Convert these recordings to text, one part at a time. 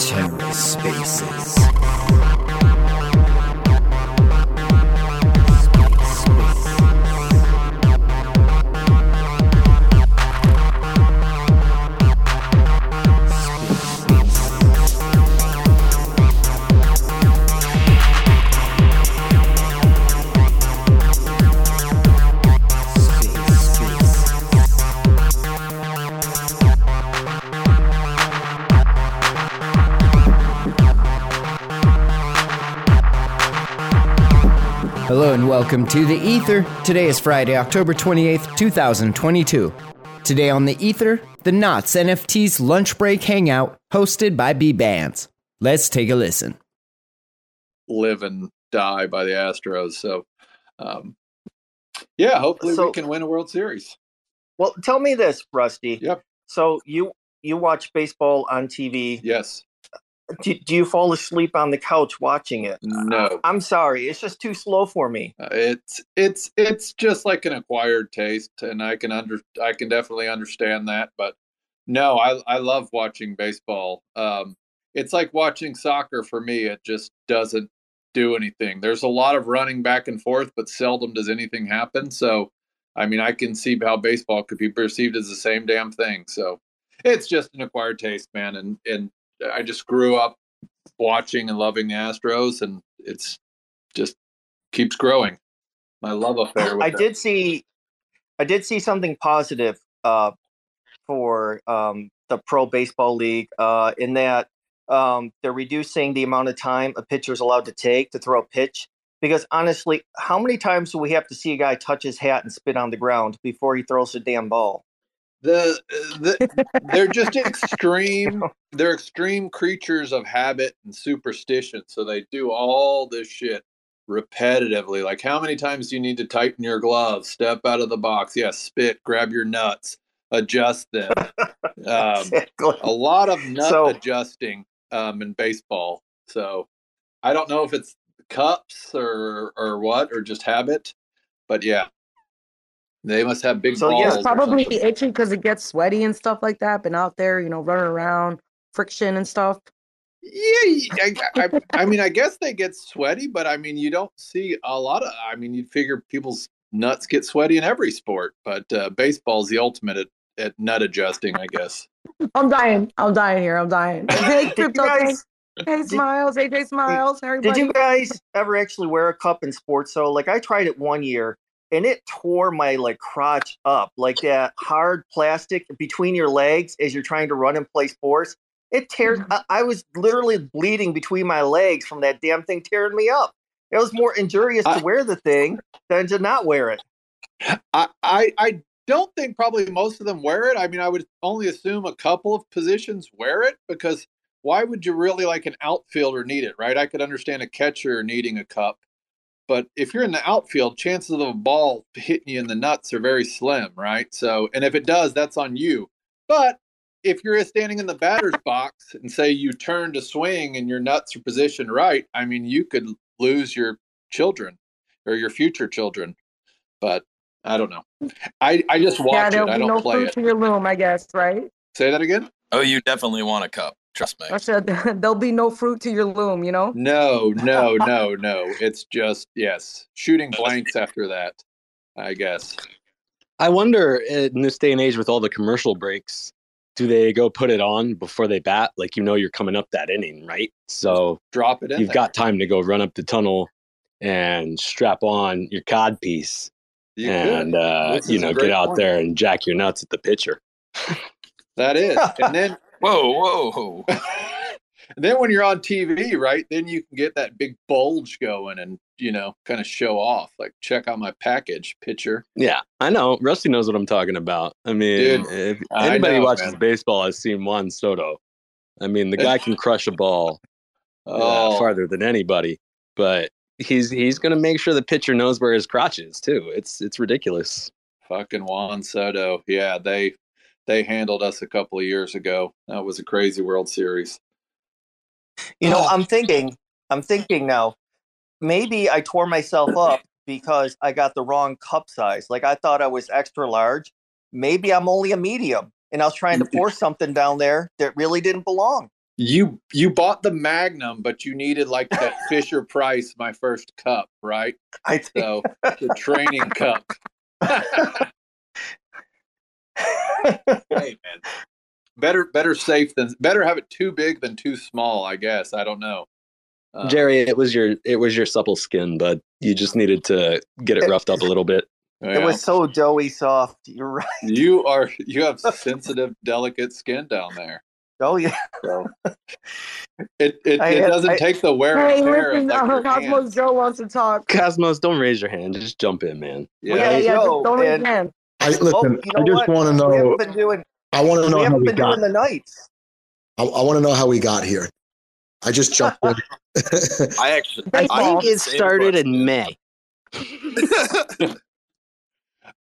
TerraSpaces. Hello and welcome to the Ether. Today is Friday, October 28th, 2022. Today on the Ether, the NOTs NFT's lunch break hangout hosted by Bbandz. Let's take a listen. live and die by the Astros. So, um, yeah, hopefully So- we can win a World Series. Well, tell me this, Rusty. Yep. So you you watch baseball on TV. Yes. Do, do you fall asleep on the couch watching it? No. I'm sorry, it's just too slow for me. Uh, it's it's it's just like an acquired taste, and I can under I can definitely understand that. But no, I I love watching baseball. Um, it's like watching soccer for me. It just doesn't do anything. There's a lot of running back and forth, but seldom does anything happen. So, I mean, I can see how baseball could be perceived as the same damn thing. So, it's just an acquired taste, man. And and I just grew up watching and loving the Astros, and it's just keeps growing. My love affair. With I them. did see, I did see something positive uh, for um, the Pro Baseball League uh, in that um, they're reducing the amount of time a pitcher is allowed to take to throw a pitch. Because honestly, how many times do we have to see a guy touch his hat and spit on the ground before he throws a damn ball? The, the they're just extreme they're extreme creatures of habit and superstition so they do all this shit repetitively like how many times do you need to tighten your gloves? Step out of the box. Yes spit grab your nuts adjust them. Um, Exactly. a lot of nut So- adjusting um, in baseball so i don't know if it's cups or or what or just habit but yeah they must have big So, balls yeah, It's probably something. itchy because it gets sweaty and stuff like that. Been out there, you know, running around, friction and stuff. Yeah, I, I, I mean, I guess they get sweaty, but I mean, you don't see a lot of. I mean, you'd figure people's nuts get sweaty in every sport, but uh, baseball's the ultimate at, at nut adjusting, I guess. I'm dying. I'm dying here. I'm dying. Hey, Did Crypto guys, Hey, Smiles. AJ Smiles. Everybody. did you guys ever actually wear a cup in sports? So, like, I tried it one year, and it tore my like crotch up, like that hard plastic between your legs as you're trying to run and play sports. It tears. Mm-hmm. I, I was literally bleeding between my legs from that damn thing tearing me up. It was more injurious I- to wear the thing than to not wear it. I, I, I don't think probably most of them wear it. I mean, I would only assume a couple of positions wear it because why would you really like an outfielder need it, right? I could understand a catcher needing a cup, but if you're in the outfield, chances of a ball hitting you in the nuts are very slim, right? So, and if it does, that's on you. But if you're standing in the batter's box and say you turn to swing and your nuts are positioned right, I mean, you could lose your children or your future children. But I don't know. I, I just yeah, watch it. I don't no play fruit it. to your loom, I guess, right? Say that again? Oh, you definitely want a cup. Trust me. I said there'll be no fruit to your loom, you know? No, no, no, no. It's just yes, shooting blanks after that. I guess. I wonder in this day and age with all the commercial breaks, do they go put it on before they bat? Like you know you're coming up that inning, right? So Drop it in. you've there. got time to go run up the tunnel and strap on your cod piece You and uh, you know get out point. there and jack your nuts at the pitcher. That is, and then Whoa, whoa. and then when you're on TV, right? Then you can get that big bulge going and you know kind of show off. Like check out my package picture. Yeah, I know. Rusty knows what I'm talking about. I mean, Dude, if anybody know, watches man. baseball has seen Juan Soto. I mean, the guy can crush a ball uh, Oh, farther than anybody, but he's he's going to make sure the pitcher knows where his crotch is too. It's it's ridiculous. fucking Juan Soto. Yeah, they they handled us a couple of years ago. That was a crazy World Series. You know. I'm thinking, I'm thinking now, maybe I tore myself up because I got the wrong cup size. Like I thought I was extra large. Maybe I'm only a medium, and I was trying to force something down there that really didn't belong. You you bought the Magnum, but you needed like that Fisher Price, my first cup, right? I think. So the training cup. hey man, better better safe than better have it too big than too small. I guess I don't know. Uh, Jerry, it was your it was your supple skin, but you just needed to get it roughed up a little bit. It was so doughy soft. You're right. you are you have sensitive, delicate skin down there. Oh yeah. So it it, I- it doesn't I- take the wear Hey, and tear of listen, like uh, Cosmos hands. Joe wants to talk. Cosmos, don't raise your hand. Just jump in, man. Yeah, yeah, yeah, Joe, don't raise your hand. I listen. Oh, you I just want to We know. haven't been doing. I want to know We how haven't we been got. doing the nights. I, I want to know how we got here. I just jumped in. I actually I Baseball. think it started in May.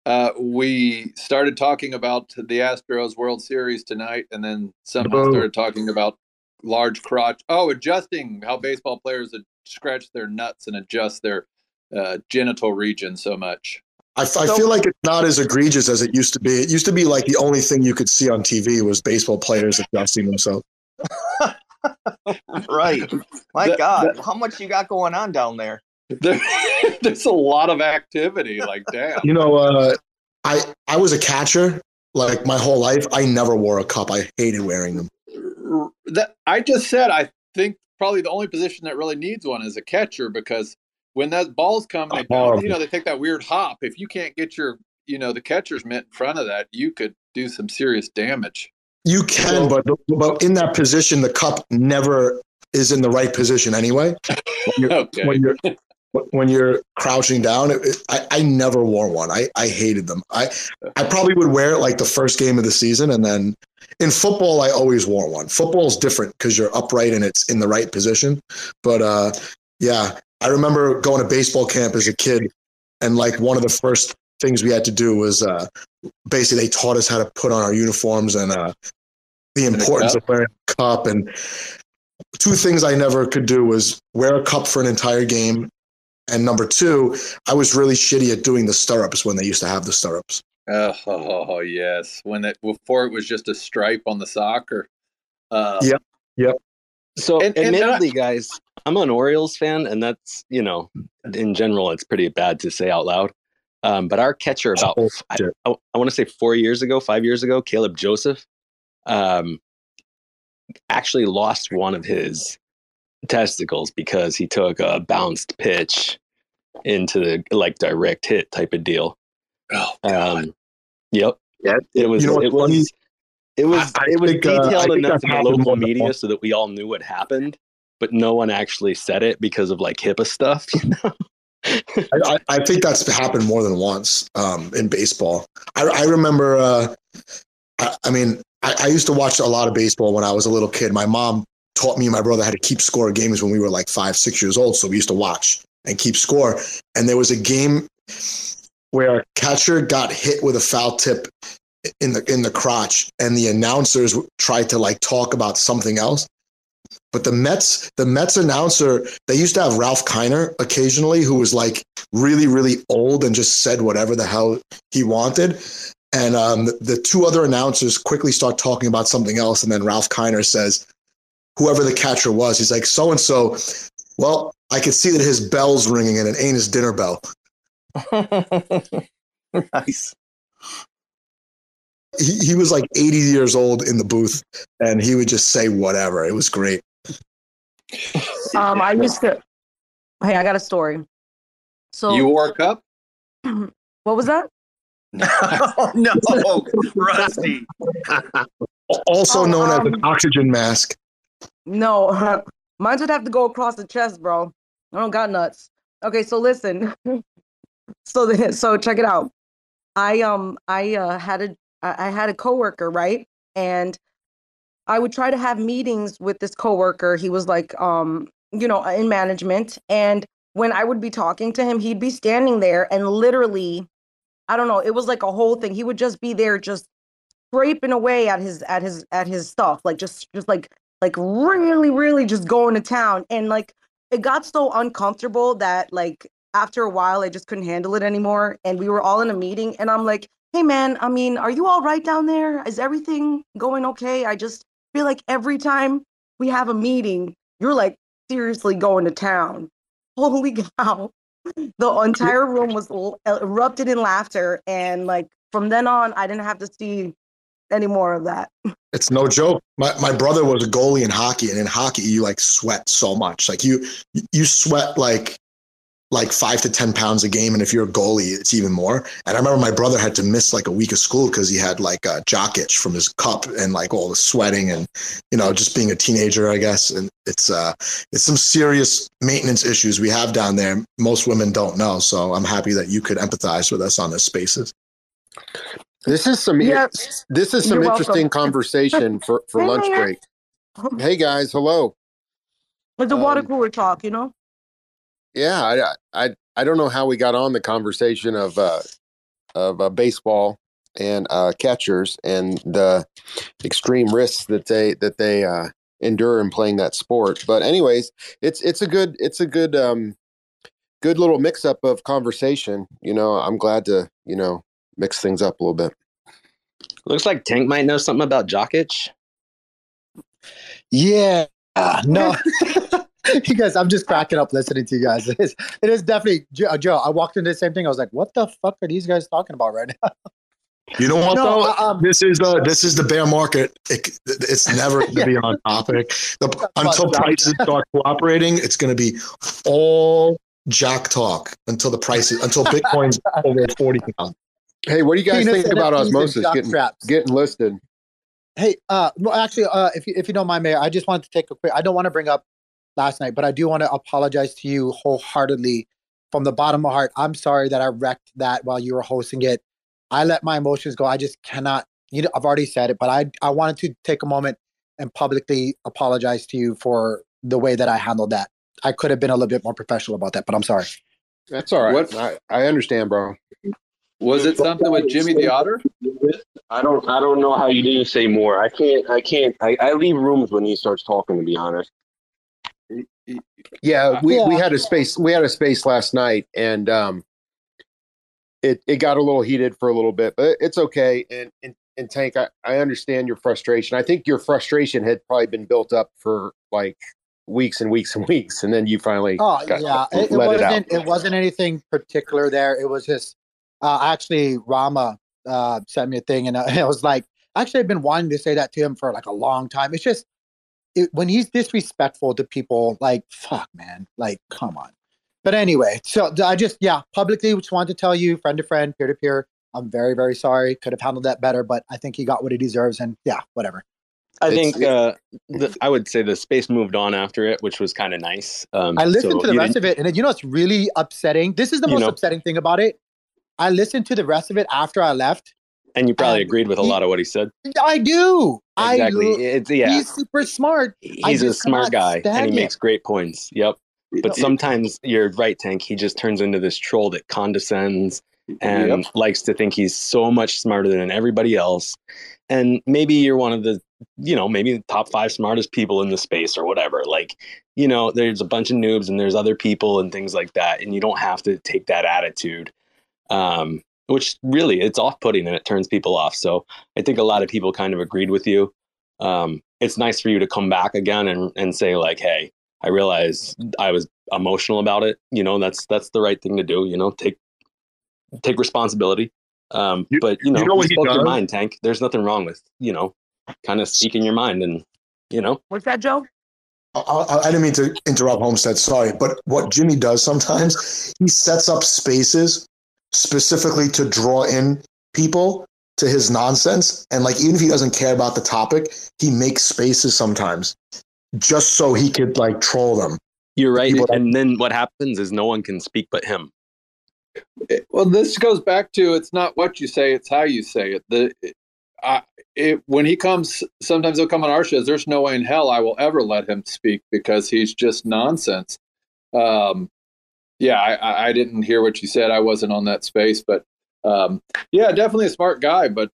Uh, we started talking about the Astros World Series tonight, and then somehow started talking about large crotch. Oh, adjusting how baseball players scratch their nuts and adjust their uh, genital region so much. I, f- I feel like it's not as egregious as it used to be. It used to be like the only thing you could see on TV was baseball players adjusting themselves. Right. My That- God, how much you got going on down there? There, there's a lot of activity. Like, damn. You know, uh, I I was a catcher like my whole life. I never wore a cup. I hated wearing them. that I just said I think probably the only position that really needs one is a catcher because when that balls come, they bounce, you know they take that weird hop. If you can't get your you know the catcher's mitt in front of that, you could do some serious damage. You can, but but in that position, the cup never is in the right position anyway. When you're, Okay. when you're when you're crouching down, it, it- I, I never wore one. I, I hated them. I I probably would wear it like the first game of the season, and then in football, I always wore one. Football's different because you're upright and it's in the right position. But uh, yeah, I remember going to baseball camp as a kid, and like one of the first things we had to do was uh, basically they taught us how to put on our uniforms and uh, the importance of wearing a cup. And two things I never could do was wear a cup for an entire game. And number two, I was really shitty at doing the stirrups when they used to have the stirrups. Oh, oh, yes, when it before it was just a stripe on the sock or. Uh, Yeah. So, And- and admittedly, guys, I'm an Orioles fan, and that's you know, in general, it's pretty bad to say out loud. Um, but our catcher, about Oh, I, shit. I, want to say four years ago, five years ago, Caleb Joseph, um, actually lost one of his testicles because he took a bounced pitch into the like direct hit type of deal. Oh, God. Um, yep. Yeah. It was. You know what's it was. funny? It was. I- I it was think, uh, I detailed think enough in the local media so that we all knew what happened, but no one actually said it because of like HIPAA stuff. You know. I, I, think that's happened more than once um, in baseball. I, I remember. Uh, I, I mean, I, I used to watch a lot of baseball when I was a little kid. My mom taught me and my brother how to keep score of games when we were like five, six years old. So we used to watch and keep score. And there was a game where a catcher got hit with a foul tip in the in the crotch, and the announcers tried to like talk about something else. But the Mets, the Mets announcer, they used to have Ralph Kiner occasionally, who was like really, really old and just said whatever the hell he wanted. And um, the, two other announcers quickly start talking about something else, and then Ralph Kiner says, "Whoever the catcher was, he's like so and so." Well, I could see that his bell's ringing, and it ain't his dinner bell. nice. He, he was like 80 years old in the booth, and he would just say whatever. It was great. Um, I used to. Hey, I got a story. So you wore a cup? what was that? oh no, Rusty. Also Oh, known as an um, oxygen mask. No, mine would have to go across the chest, bro. I don't got nuts. Okay, so listen. so the, so check it out. I um I uh, had a I had a coworker right, and I would try to have meetings with this coworker. He was like um you know in management, and when I would be talking to him, he'd be standing there and literally, I don't know, it was like a whole thing. He would just be there, just scraping away at his at his at his stuff, like just just like like really really just going to town and like it got so uncomfortable that like after a while, I just couldn't handle it anymore. And we were all in a meeting, and I'm like, hey, man, I mean, are you all right down there? Is everything going okay? I just feel like every time we have a meeting, you're like seriously going to town. Holy cow. The entire room was erupted in laughter. And like from then on, I didn't have to see any more of that. It's no joke. My my brother was a goalie in hockey, and in hockey you like sweat so much. Like you you sweat like like five to ten pounds a game, and if you're a goalie, it's even more. And I remember my brother had to miss like a week of school because he had like a jock itch from his cup and like all the sweating and you know just being a teenager, I guess. And it's uh it's some serious maintenance issues we have down there. Most women don't know, so I'm happy that you could empathize with us on this spaces. This is some Yep. this is some interesting welcome. conversation for for Hey, lunch man. break. Hey guys, hello. Like the water Um, cooler talk, you know? Yeah, I I I don't know how we got on the conversation of uh of uh, baseball and uh catchers and the extreme risks that they that they uh endure in playing that sport. But anyways, it's it's a good it's a good um good little mix up of conversation. You know, I'm glad to, you know, mix things up a little bit. Looks like Tank might know something about Jokic. Yeah. No. you guys, I'm just cracking up listening to you guys. It is, it is definitely Joe, Joe. I walked into the same thing. I was like, "What the fuck are these guys talking about right now?" You know what No, though? uh, um, this is the this is the bear market. It, it's never going to be on topic. The, until prices start cooperating, it's going to be all jack talk until the prices until Bitcoin's over forty thousand. Hey, what do you guys Penis think about osmosis jock getting traps. getting listed? Hey, uh, well, actually, uh, if you, if you don't mind, Mayor, I just wanted to take a quick. I don't want to bring up last night, but I do want to apologize to you wholeheartedly from the bottom of my heart. I'm sorry that I wrecked that while you were hosting it. I let my emotions go. I just cannot. You know, I've already said it, but I I wanted to take a moment and publicly apologize to you for the way that I handled that. I could have been a little bit more professional about that, but I'm sorry. That's all right. What- I, I understand, bro. Was it something with Jimmy the Otter? I don't I don't know how you didn't say more. I can't I can't I, I leave rooms when he starts talking to be honest. Yeah, we, we had a space we had a space last night and um it it got a little heated for a little bit, but it's okay. And and, and Tank, I, I understand your frustration. I think your frustration had probably been built up for like weeks and weeks and weeks, and then you finally Oh got- yeah, it, it it wasn't. out. It, wasn't anything particular there. It was just uh, actually Rama uh, sent me a thing, and uh, I was like, actually, I've been wanting to say that to him for like a long time. It's just it, when he's disrespectful to people, like fuck, man, like come on. But anyway, so I just yeah, publicly just wanted to tell you, friend to friend, peer to peer. I'm very very sorry. Could have handled that better, but I think he got what he deserves, and yeah, whatever. I It's- think uh, the, I would say the space moved on after it, which was kind of nice. Um, I listened so to the rest of it, and you know it's really upsetting. This is the You most know- upsetting thing about it. I listened to the rest of it after I left. and you probably um, agreed with a lot of what he said. I do. Exactly. I lo- it's yeah. He's super smart. He's a smart guy, and he him. makes great points. Yep. But sometimes you're right, Tank. He just turns into this troll that condescends and likes to think he's so much smarter than everybody else. And maybe you're one of the, you know, maybe the top five smartest people in the space or whatever. Like, you know, there's a bunch of noobs and there's other people and things like that. And you don't have to take that attitude, um, which really it's off putting and it turns people off. So I think a lot of people kind of agreed with you. Um, it's nice for you to come back again and, and say, like, hey, I realize I was emotional about it. You know, that's that's the right thing to do. You know, take take responsibility. Um, You- but you know, you know what he spoke your mind, Tank. There's nothing wrong with you know, kind of speaking your mind, and you know, What's that, Joe? I, I, I didn't mean to interrupt Homestead. Sorry, but what Jimmy does sometimes, he sets up spaces specifically to draw in people to his nonsense, and like even if he doesn't care about the topic, he makes spaces sometimes just so he could like troll them. you're right. People that- And then what happens is no one can speak but him. Well, this goes back to it's not what you say, it's how you say it. The I, it, when he comes, sometimes he'll come on our shows. There's no way in hell I will ever let him speak because he's just nonsense. Um, yeah, I- I, I didn't hear what you said. I wasn't on that space, but um, yeah, definitely a smart guy. But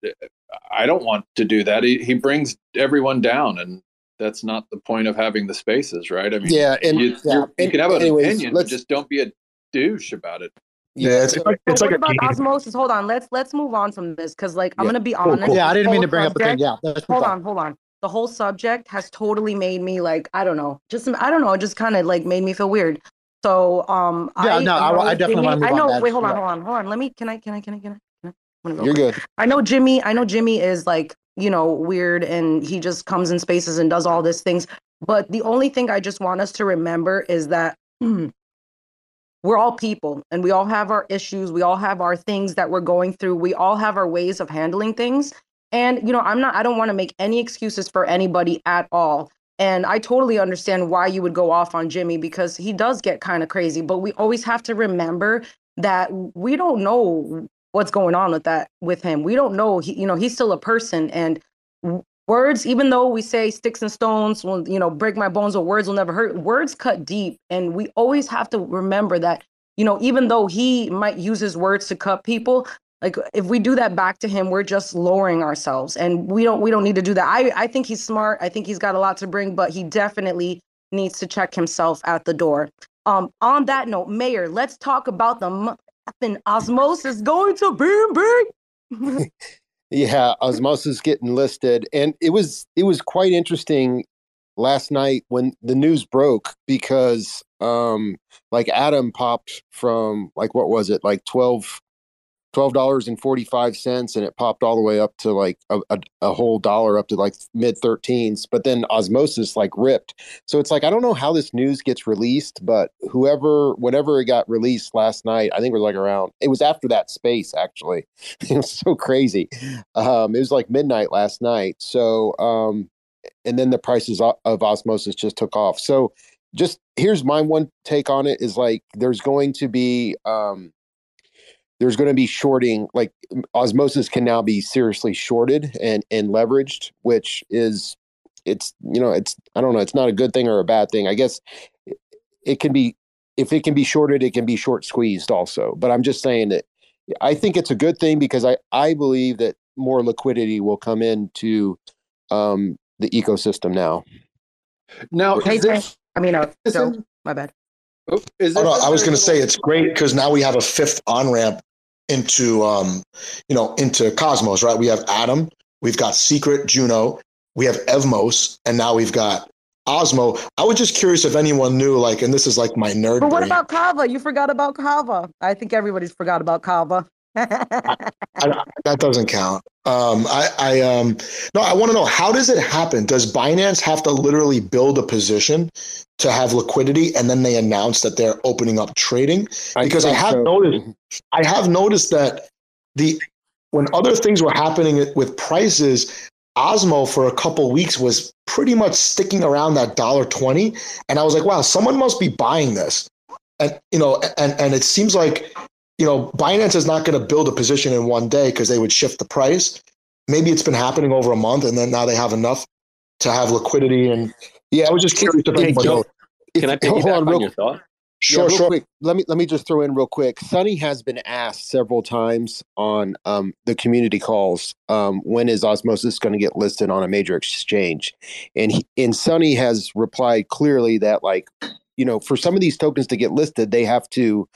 I don't want to do that. He he brings everyone down, and that's not the point of having the spaces, right? I mean, Yeah, and you, yeah, you're- you and can have an anyways, opinion, but just don't be a douche about it. Yeah, it's, it's like it's like a about game. osmosis? Hold on, let's let's move on from this because, like, I'm gonna be Cool, honest. cool. Yeah, I didn't mean to bring up a thing. Yeah, let's hold on. on, hold on. The whole subject has totally made me like I don't know, just I don't know, it just kind of like made me feel weird. So um, Yeah, I no, I- know I definitely Jimmy- wanna move I know. man. Wait, hold on, Yeah. hold on, hold on. Let me. Can I? Can I? Can I? Can I? Can I? I'm gonna go You're good. I know Jimmy. I know Jimmy is like you know weird and he just comes in spaces and does all these things. But the only thing I just want us to remember is that we're all people and we all have our issues. We all have our things that we're going through. We all have our ways of handling things. And you know, I'm not. I don't want to make any excuses for anybody at all. And I totally understand why you would go off on Jimmy because he does get kind of crazy. But we always have to remember that we don't know what's going on with that with him. We don't know. He, you know, he's still a person, and words, even though we say sticks and stones will, you know, break my bones, or words will never hurt. Words cut deep, and we always have to remember that. You know, even though he might use his words to cut people, like if we do that back to him, we're just lowering ourselves and we don't we don't need to do that. I, I think he's smart. I think he's got a lot to bring, but he definitely needs to check himself at the door. Um, on that note, Mayor, let's talk about the and osmosis going to boom big. yeah, osmosis getting listed, and it was it was quite interesting last night when the news broke because um like Atom popped from like what was it like twelve $12.45 and it popped all the way up to like a, a, a whole dollar up to like mid 13s but then osmosis like ripped. So it's like i don't know how this news gets released but whoever whenever it got released last night i think it was like around it was after that space actually. It was so crazy. Um, it was like midnight last night. So um, and then the prices of osmosis just took off. So just here's my one take on it is like there's going to be um, there's going to be shorting like osmosis can now be seriously shorted and and leveraged which is it's you know it's i don't know it's not a good thing or a bad thing. I guess it- it can be if it can be shorted it can be short squeezed also. But i'm just saying that i think it's a good thing because i i believe that more liquidity will come into um the ecosystem now. Now, Hey, this, I mean, uh, is Joe, this- my bad. Oh, is Oh, no, I was going to say it's great because now we have a fifth on ramp into, um, you know, into Cosmos, right? We have Atom, we've got Secret, Juno, we have Evmos, and now we've got Osmo. I was just curious if anyone knew, like, and this is like my nerd. But what brain. about Kava? You forgot about Kava. I think everybody's forgot about Kava. I, that doesn't count. Um, I, I, um, no, I want to know how does it happen? Does Binance have to literally build a position to have liquidity, and then they announce that they're opening up trading? Because I, think have so. noticed, I have noticed that the when other things were happening with prices, Osmo for a couple weeks was pretty much sticking around that dollar twenty, and I was like, wow, someone must be buying this, and you know, and and it seems like you know, Binance is not going to build a position in one day because they would shift the price. Maybe it's been happening over a month, and then now they have enough to have liquidity. And yeah, I was just curious if Hey, anybody knows. Can I piggyback hold on on real your thought? Yeah, Sure, real sure. quick. Let me let me just throw in real quick. Sunny has been asked several times on um, the community calls um, when is Osmosis going to get listed on a major exchange, and he, and Sunny has replied clearly that like you know for some of these tokens to get listed, they have to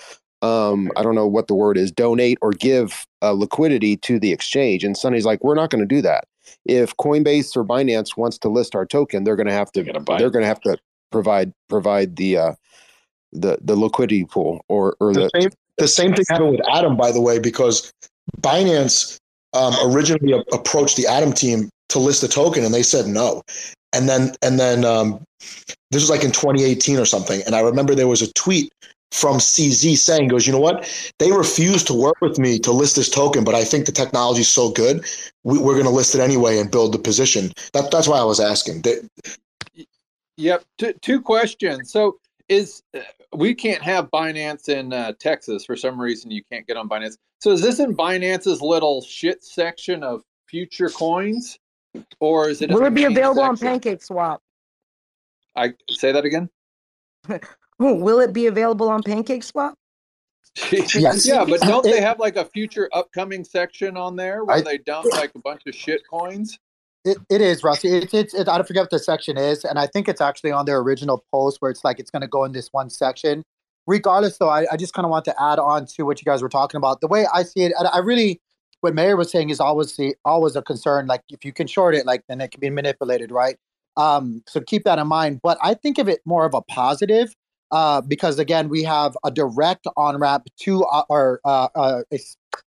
um, I don't know what the word is donate or give uh, liquidity to the exchange, and Sunny's like we're not going to do that. If Coinbase or Binance wants to list our token, they're going to have to They gotta buy they're going to have to provide provide the uh, the the liquidity pool or or The the same, the same thing happened with Atom, by the way, because Binance um, originally a- approached the Atom team to list the token, and they said no. And then, and then um, this was like in 2018 or something. And I remember there was a tweet from CZ saying, "Goes, you know what? They refuse to work with me to list this token, but I think the technology is so good, we, we're going to list it anyway and build the position." That, that's why I was asking. They, Yep. Two, two questions. So is uh, we can't have Binance in uh, Texas for some reason. You can't get on Binance. So is this in Binance's little shit section of future coins, or is it? Will it be main available on section? Pancake Swap? I say that again. Will it be available on Pancake Swap? Yes. yeah, but don't they have like a future upcoming section on there where I- they dump like a bunch of shit coins? It, it is, Rusty. It's, it's, it, I forget what the section is. And I think it's actually on their original post where it's like it's going to go in this one section regardless, though, I, I just kind of want to add on to what you guys were talking about. The way I see it, I, I really, what Mayor was saying is always the, always a concern. Like if you can short it, like then it can be manipulated, right? Um, so keep that in mind. But I think of it more of a positive uh, because again, we have a direct on ramp to uh, or uh, uh,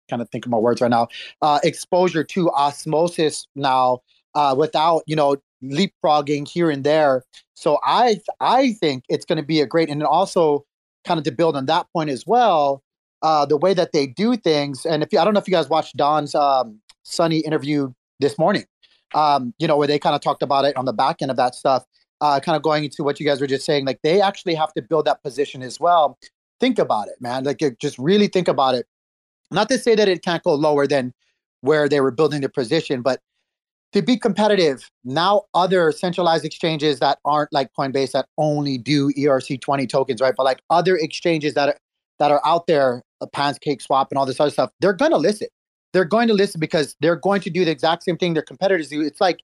kind of think of my words right now, uh, exposure to osmosis now uh, without you know leapfrogging here and there. So I I think it's going to be a great and also kind of to build on that point as well. Uh, the way that they do things, and if you, I don't know if you guys watched Don's um, Sunny interview this morning, um, you know where they kind of talked about it on the back end of that stuff. Uh, kind of going into what you guys were just saying, like they actually have to build that position as well. Think about it, man. Like just really think about it. Not to say that it can't go lower than where they were building the position, but to be competitive, now other centralized exchanges that aren't like Coinbase that only do ERC20 tokens, right? But like other exchanges that are, that are out there, a Pancake Swap and all this other stuff, they're going to list it. They're going to list it because they're going to do the exact same thing their competitors do. It's like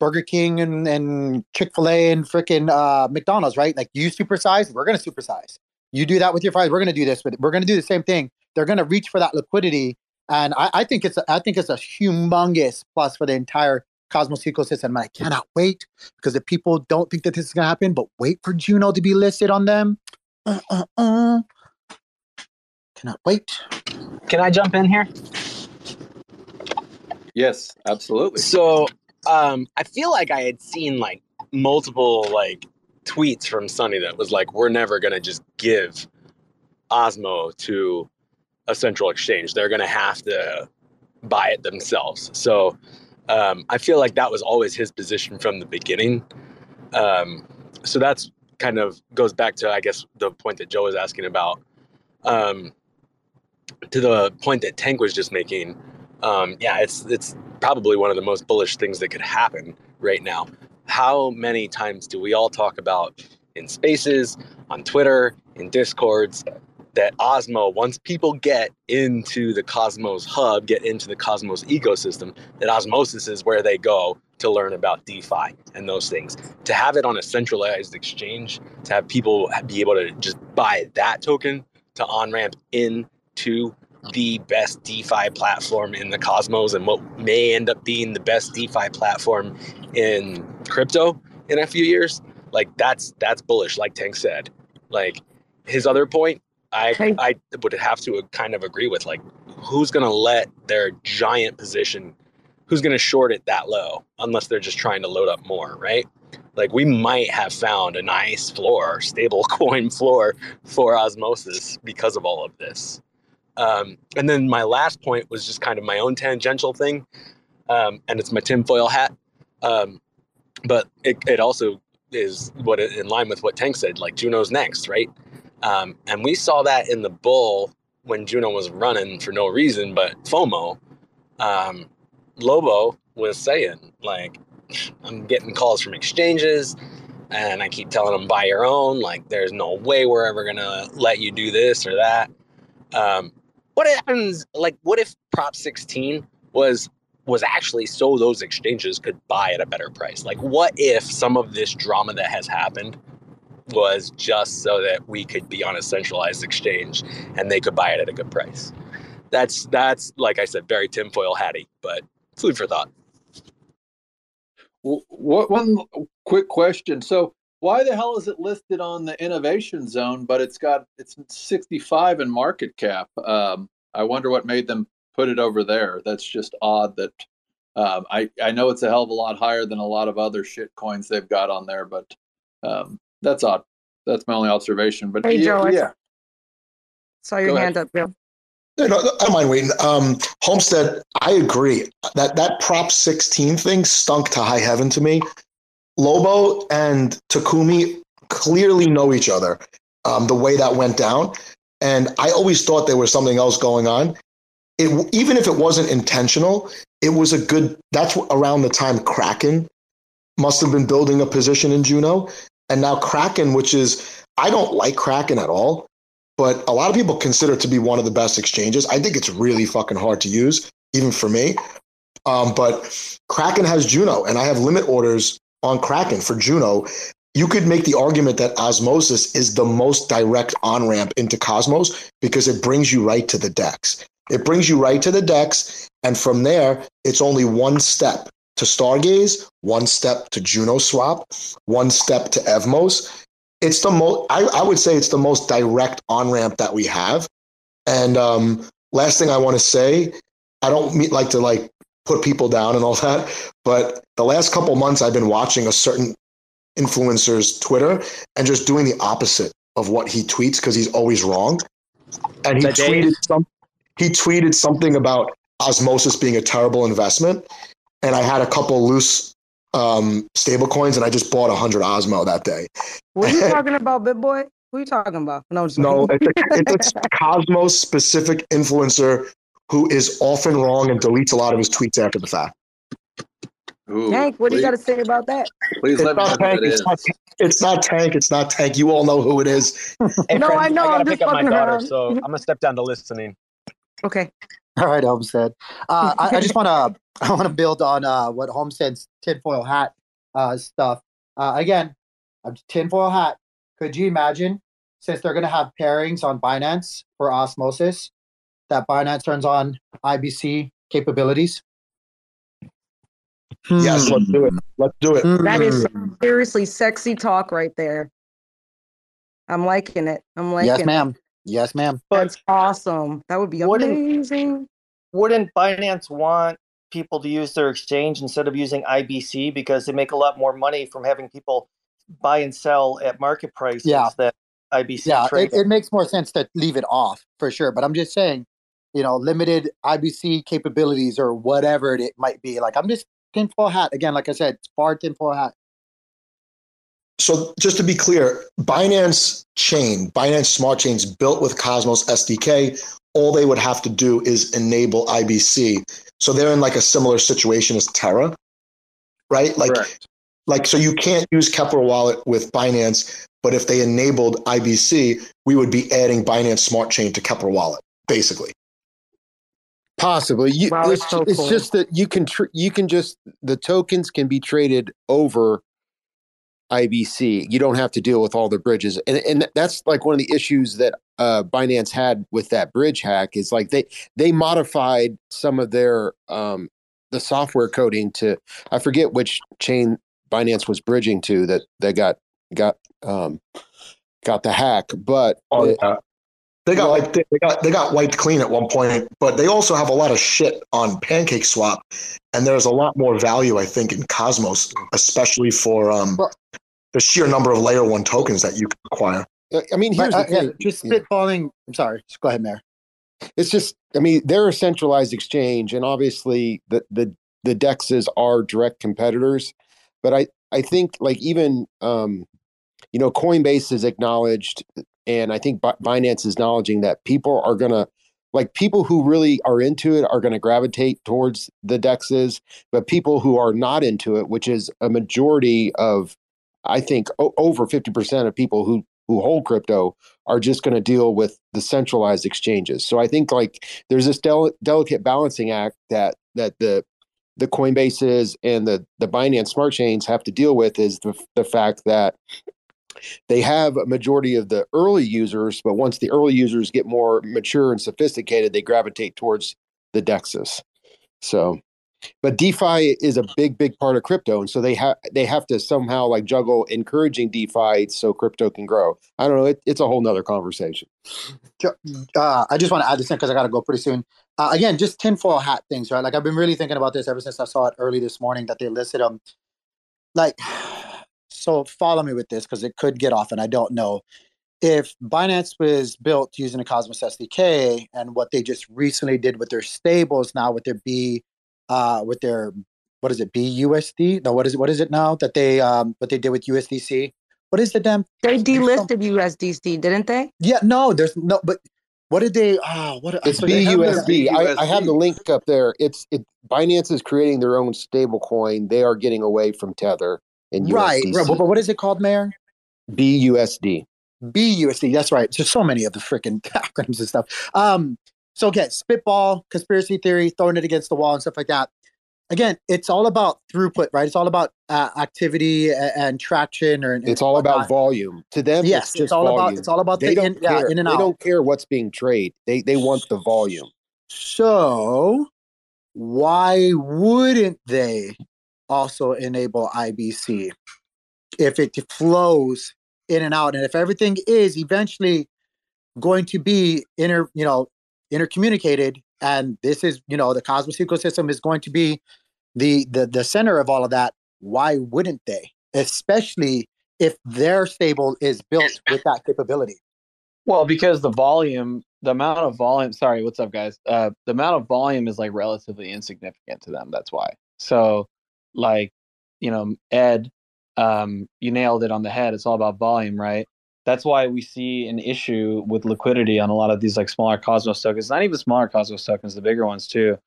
Burger King and, and Chick fil A and freaking uh, McDonald's, right? Like you supersize, we're going to supersize. You do that with your fries, we're going to do this with it. We're going to do the same thing. They're going to reach for that liquidity and I, I think it's a, I think it's a humongous plus for the entire Cosmos ecosystem. And I cannot wait because if people don't think that this is going to happen, but wait for Juno to be listed on them. Uh, uh, uh. Cannot wait. Can I jump in here? Yes, absolutely. So um, I feel like I had seen like multiple like tweets from Sunny that was like, "We're never gonna just give Osmo to a central exchange. They're to have to buy it themselves. So um, I feel like that was always his position from the beginning. Um, so that's kind of goes back to I guess the point that Joe was asking about. Um, to the point that Tank was just making, um, yeah, it's it's probably one of the most bullish things that could happen right now. How many times do we all talk about in spaces, on Twitter, in discords, that Osmo, once people get into the Cosmos hub, get into the Cosmos ecosystem, that osmosis is where they go to learn about DeFi and those things. To have it on a centralized exchange, to have people be able to just buy that token to on ramp into the best DeFi platform in the Cosmos and what may end up being the best DeFi platform in crypto in a few years, like that's that's bullish, like Tank said. Like his other point I I would have to kind of agree with like who's going to let their giant position who's going to short it that low unless they're just trying to load up more, right? Like we might have found a nice floor, stable coin floor for osmosis because of all of this. Um, and then my last point was just kind of my own tangential thing, um, and it's my tinfoil hat. Um, but it, it also is what in line with what Tank said. Like Juno's next, right? Um, and we saw that in the bull when Juno was running for no reason but FOMO. Um, Lobo was saying, like, I'm getting calls from exchanges and I keep telling them buy your own. Like, there's no way we're ever going to let you do this or that. Um, what happens? Like, what if Prop 16 was was actually so those exchanges could buy at a better price? Like, what if some of this drama that has happened was just so that we could be on a centralized exchange and they could buy it at a good price. That's that's like I said, very tinfoil hatty, but food for thought. What one quick question? So why the hell is it listed on the innovation zone, but it's got it's 65 in market cap? Um, I wonder what made them put it over there. That's just odd. That um, I I know it's a hell of a lot higher than a lot of other shit coins they've got on there, but um, that's odd. That's my only observation. But hey, yeah, Joe, yeah. Saw your Go hand ahead. up, Bill. No, no, I don't mind waiting. Um, Homestead, I agree that that Prop 16 thing stunk to high heaven to me. Lobo and Takumi clearly know each other. Um, the way that went down, and I always thought there was something else going on. It even if it wasn't intentional, it was a good. That's around the time Kraken must have been building a position in Juno, and now Kraken, which is I don't like Kraken at all, but a lot of people consider it to be one of the best exchanges. I think it's really fucking hard to use, even for me. Um, but Kraken has Juno, and I have limit orders on Kraken for Juno. you could make the argument that osmosis is the most direct on ramp into Cosmos because it brings you right to the DEX. It brings you right to the DEX. And from there, it's only one step to Stargaze, one step to Juno Swap, one step to Evmos. It's the most, I, I would say it's the most direct on ramp that we have. And um, last thing I want to say, I don't mean, like to like put people down and all that, but the last couple months I've been watching a certain influencer's Twitter and just doing the opposite of what he tweets because he's always wrong. And he tweeted some, he tweeted something about osmosis being a terrible investment. And I had a couple loose um, stable coins and I just bought a hundred Osmo that day. What are you talking about, big boy? Who are you talking about? No, just no, it's a, it's a Cosmos specific influencer who is often wrong and deletes a lot of his tweets after the fact. Ooh, Tank, what do you got to say about that? Please It's let me know not, tank, it it's, not, it's not Tank. It's not Tank. You all know who it is. Hey, No, friends, I know, I I'm just pick up my fucking daughter, around. so I'm gonna step down to listening. Okay. All right, Homestead. Uh, I, I just want to I want to build on uh, what Homestead's tinfoil hat uh, stuff. Uh, again, a tinfoil hat. Could you imagine, since they're going to have pairings on Binance for Osmosis, that Binance turns on IBC capabilities? Yes, let's do it. Let's do it. That is Hmm. seriously sexy talk right there. I'm liking it. I'm liking yes, it. ma'am. Yes, ma'am. That's awesome. That would be Wouldn't- amazing. Wouldn't Binance want people to use their exchange instead of using IBC because they make a lot more money from having people buy and sell at market prices Yeah. that IBC Yeah, it, it makes more sense to leave it off for sure. But I'm just saying, you know, limited IBC capabilities or whatever it might be. Like I'm just tinfoil hat again. Like I said, it's far tinfoil hat. So just to be clear, Binance Chain, Binance Smart Chains built with Cosmos SDK, all they would have to do is enable IBC. So they're in like a similar situation as Terra, right? Like, Correct. like so you can't use Keplr Wallet with Binance, but if they enabled IBC, we would be adding Binance Smart Chain to Keplr Wallet, basically. Possibly. You, Wow, it's, it's so it's cool. just that you can tr- you can just the tokens can be traded over IBC. You don't have to deal with all the bridges, and and that's like one of the issues that uh, Binance had with that bridge hack is like they they modified some of their um, the software coding to I forget which chain Binance was bridging to that that got got um, got the hack, but Oh, yeah. They got like they got they got wiped clean at one point, but they also have a lot of shit on Pancake Swap, and there's a lot more value I think in Cosmos, especially for um, the sheer number of layer one tokens that you can acquire. I mean, here's But, the uh, thing. yeah, just Yeah. spitballing. I'm sorry. Just go ahead, Mayor. it's just i mean they're a centralized exchange and obviously the the the dexes are direct competitors but i i think like even um you know coinbase is acknowledged and i think binance is acknowledging that people are gonna like people who really are into it are going to gravitate towards the dexes but people who are not into it which is a majority of i think o- over 50% of people who who hold crypto are just going to deal with the centralized exchanges. So I think like there's this del- delicate balancing act that that the the Coinbases and the the Binance Smart Chains have to deal with is the the fact that they have a majority of the early users, but once the early users get more mature and sophisticated, they gravitate towards the dexes. So, but DeFi is a big, big part of crypto, and so they have they have to somehow like juggle encouraging DeFi so crypto can grow. I don't know. It, it's a whole nother conversation. Uh, I just want to add this in because I got to go pretty soon. Uh, again, just tinfoil hat things, right? Like I've been really thinking about this ever since I saw it early this morning that they listed them. Like, so follow me with this because it could get off, and I don't know if Binance was built using a Cosmos SDK and what they just recently did with their stables now with their B, uh, with their what is it BUSD? No, what is it? What is it now that they um what they did with USDC? What is the damn? They delisted USDC, didn't they? Yeah, no, there's no. But what did they? Ah, what? It's so they BUSD. I, I have the link up there. It's it. Binance is creating their own stable coin. They are getting away from Tether and Right, USDC. right. But, but what is it called, Mayor? BUSD. BUSD. That's right. There's so many of the freaking acronyms and stuff. Um, so again, spitball, conspiracy theory, throwing it against the wall and stuff like that. again, it's all about throughput, right? It's all about uh, activity and, and traction, or it's all about volume. To them, yes, it's, just it's all volume. about it's all about they the don't in, yeah, care. in and they out. don't care what's being traded. They they want the volume. So why wouldn't they also enable IBC if it flows in and out, and if everything is eventually going to be inter, you know, intercommunicated, and this is, you know, the Cosmos ecosystem is going to be the the the center of all of that. Why wouldn't they? Especially if their stable is built with that capability. Well, because the volume, the amount of volume. Sorry, what's up, guys? Uh, the amount of volume is like relatively insignificant to them. That's why. So, like, you know, Ed, um, you nailed it on the head. It's all about volume, right? That's why we see an issue with liquidity on a lot of these like smaller Cosmos tokens. Not even smaller Cosmos tokens, the bigger ones too,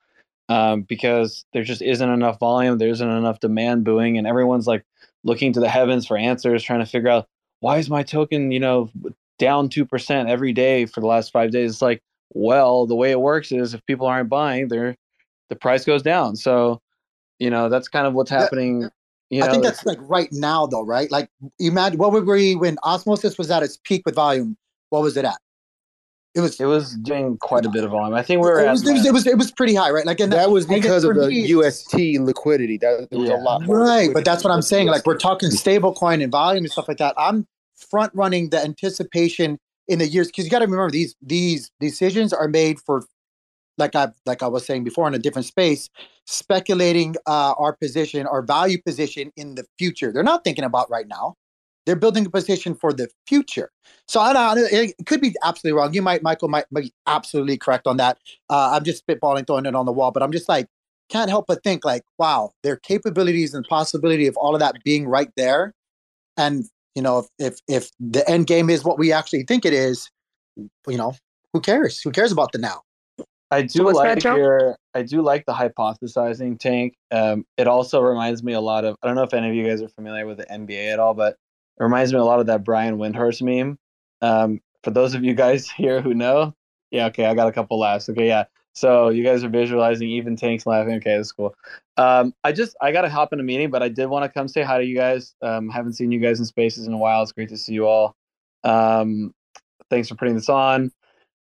um, because there just isn't enough volume. There isn't enough demand booing, and everyone's like looking to the heavens for answers, trying to figure out why is my token, you know, down 2% every day for the last five days. It's like, well, the way it works is if people aren't buying, they're, the price goes down. So, you know, that's kind of what's happening. You know, I think that's like right now, though, right? Like, imagine what would we when Osmosis was at its peak with volume? What was it at? It was it was doing quite a bit of volume. I think we were it at was, it was it was it was pretty high, right? Like, and That was because of the me, UST liquidity. That there was a lot more. right? But that's what I'm saying. Like, we're talking stable coin and volume and stuff like that. I'm front running the anticipation in the years because you got to remember these these decisions are made for like I like I was saying before in a different space, speculating uh, our position, our value position in the future. They're not thinking about right now. They're building a position for the future. So I don't. It could be absolutely wrong. You might, Michael, might, might be absolutely correct on that. Uh, I'm just spitballing, throwing it on the wall, but I'm just like can't help but think like, wow, their capabilities and possibility of all of that being right there, and you know, if if, if the end game is what we actually think it is, you know, who cares? Who cares about the now? I do that, like your I do like the hypothesizing tank. Um, it also reminds me a lot of I don't know if any of you guys are familiar with the NBA at all, but it reminds me a lot of that Brian Windhorst meme. Um, for those of you guys here who know, yeah, okay, I got a couple laughs. Okay, yeah. So you guys are visualizing even tanks laughing. Okay, that's cool. Um, I just I gotta hop in a meeting, but I did want to come say hi to you guys. Um, haven't seen you guys in spaces in a while. It's great to see you all. Um, thanks for putting this on.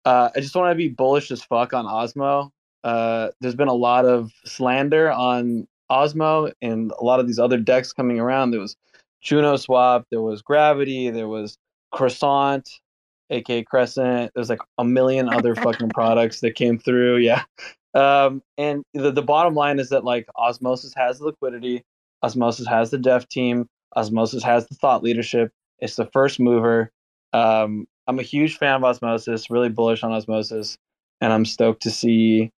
Uh, I just want to be bullish as fuck on Osmo. Uh, there's been a lot of slander on Osmo and a lot of these other DEXes coming around. There was Juno Swap, there was Gravity, there was Croissant, aka Crescent. There's like a million other fucking products that came through. Yeah. Um, and the, the bottom line is that like Osmosis has the liquidity, Osmosis has the dev team, Osmosis has the thought leadership. It's the first mover. Um, I'm a huge fan of Osmosis, really bullish on Osmosis, and I'm stoked to see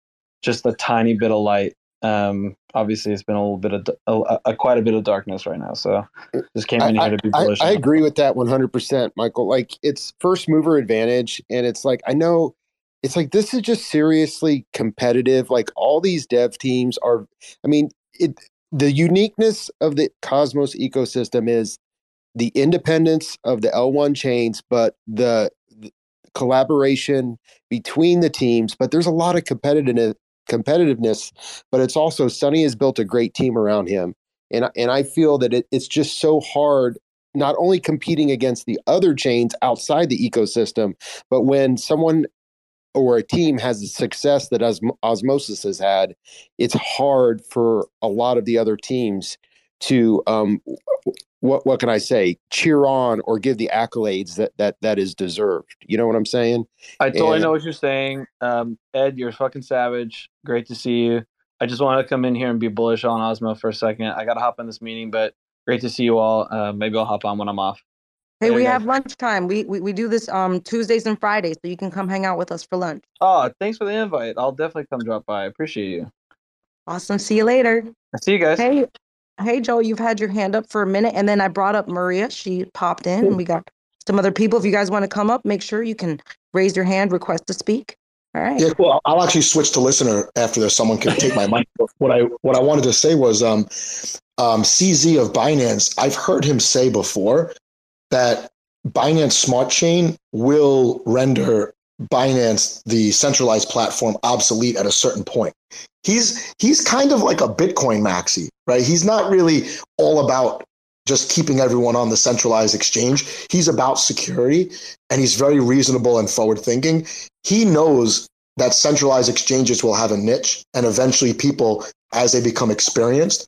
just a tiny bit of light. Um, obviously, it's been a little bit of a, a, quite a bit of darkness right now, so just came in I, here to be I- bullish. I, it. agree with that 100%, Michael. Like it's first mover advantage. And it's like, I know it's like, this is just seriously competitive. Like all these dev teams are, I mean, it, the uniqueness of the Cosmos ecosystem is the independence of the L1 chains, but the, the collaboration between the teams. But there's a lot of competitive competitiveness, but it's also Sunny has built a great team around him. And, and I feel that it, it's just so hard not only competing against the other chains outside the ecosystem, but when someone or a team has the success that Osm- Osmosis has had, it's hard for a lot of the other teams to um, what what can I say? Cheer on or give the accolades that that that is deserved. You know what I'm saying? I totally And- know what you're saying. Um, Ed, you're a fucking savage. Great to see you. I just wanted to come in here and be bullish on Osmo for a second. I got to hop in this meeting, but great to see you all. Uh, maybe I'll hop on when I'm off. Hey, Later, we guys. have lunchtime. We, we we do this um Tuesdays and Fridays, so you can come hang out with us for lunch. Oh, thanks for the invite. I'll definitely come drop by. I appreciate you. Awesome. See you later. See you guys. Hey, hey, Joe, you've had your hand up for a minute, and then I brought up Maria. She popped in, and we got some other people. If you guys want to come up, make sure you can raise your hand, request to speak. All right. Yeah, well, I'll actually switch to listener after this. Someone can take my mic. What I what I wanted to say was, um, um, CZ of Binance. I've heard him say before that Binance Smart Chain will render Binance, the centralized platform, obsolete at a certain point. He's he's kind of like a Bitcoin maxi, right? He's not really all about just keeping everyone on the centralized exchange. He's about security and he's very reasonable and forward thinking. He knows that centralized exchanges will have a niche and eventually people as they become experienced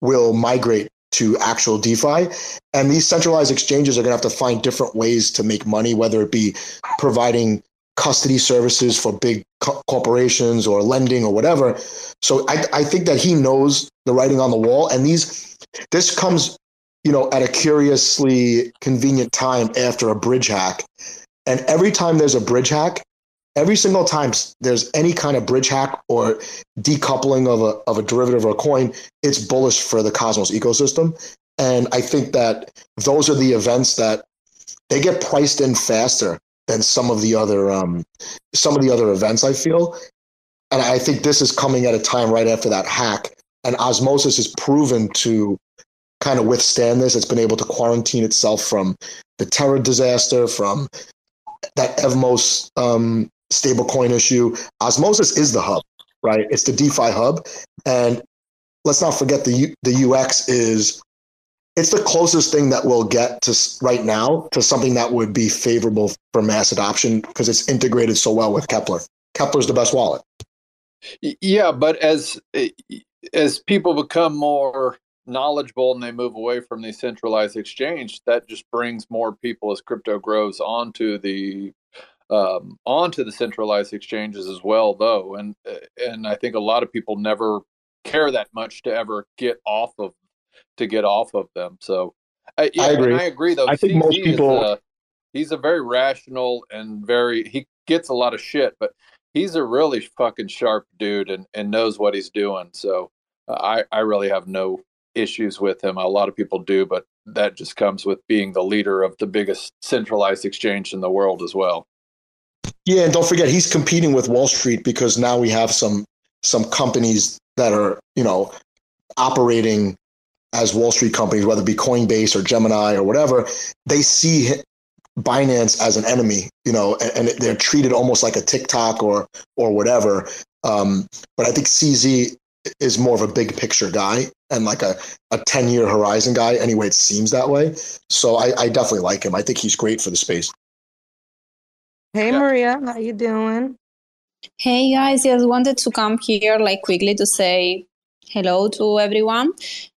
will migrate to actual DeFi. And these centralized exchanges are going to have to find different ways to make money, whether it be providing custody services for big co- corporations or lending or whatever. So I, I think that he knows the writing on the wall. And these, this comes, you know, at a curiously convenient time after a bridge hack. And every time there's a bridge hack, every single time there's any kind of bridge hack or decoupling of a, of a derivative or a coin, it's bullish for the Cosmos ecosystem. And I think that those are the events that they get priced in faster than some of the other um, some of the other events. I feel, and I think this is coming at a time right after that hack, and Osmosis is proven to kind of withstand this. It's been able to quarantine itself from the Terra disaster, from that Evmos um, stablecoin issue. Osmosis is the hub, right? It's the DeFi hub, and let's not forget the U- the UX is it's the closest thing that we'll get to right now to something that would be favorable for mass adoption because it's integrated so well with Keplr. Keplr's the best wallet. Yeah, but as as people become more knowledgeable and they move away from the centralized exchange, that just brings more people as crypto grows onto the um, onto the centralized exchanges as well, though. And and I think a lot of people never care that much to ever get off of to get off of them. So I, yeah, I agree. I agree though. I think most people. Is, uh, he's a very rational and very he gets a lot of shit, but he's a really fucking sharp dude and, and knows what he's doing. So uh, I I really have no issues with him. A lot of people do, but that just comes with being the leader of the biggest centralized exchange in the world as well. Yeah, and don't forget he's competing with Wall Street because now we have some some companies that are you know operating as Wall Street companies, whether it be Coinbase or Gemini or whatever. They see Binance as an enemy, you know, and, and they're treated almost like a TikTok or or whatever. Um, but I think CZ is more of a big picture guy and like a, a 10 year horizon guy. Anyway, it seems that way. So I, I definitely like him. I think he's great for the space. Hey Maria, how you doing? Hey guys, I just wanted to come here like quickly to say hello to everyone.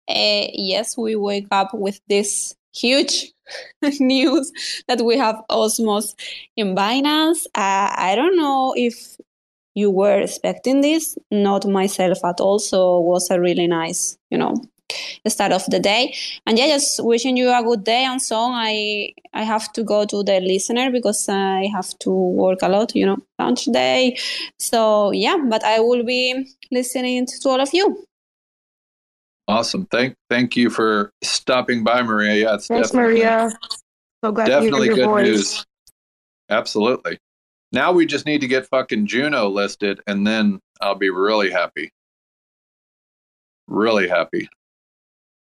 Uh, yes, we wake up with this huge news that we have Osmos in Binance. Uh, I don't know if you were expecting this, not myself at all. So it was a really nice, you know, start of the day. And yeah, just wishing you a good day and so on. I I have to go to the listener because I have to work a lot, you know, lunch day. So yeah, but I will be listening to all of you. Awesome. Thank thank you for stopping by, Maria. Yeah, it's Thanks, Maria. So glad definitely to hear your good voice. news. Absolutely. Now we just need to get fucking Juno listed, and then I'll be really happy. Really happy.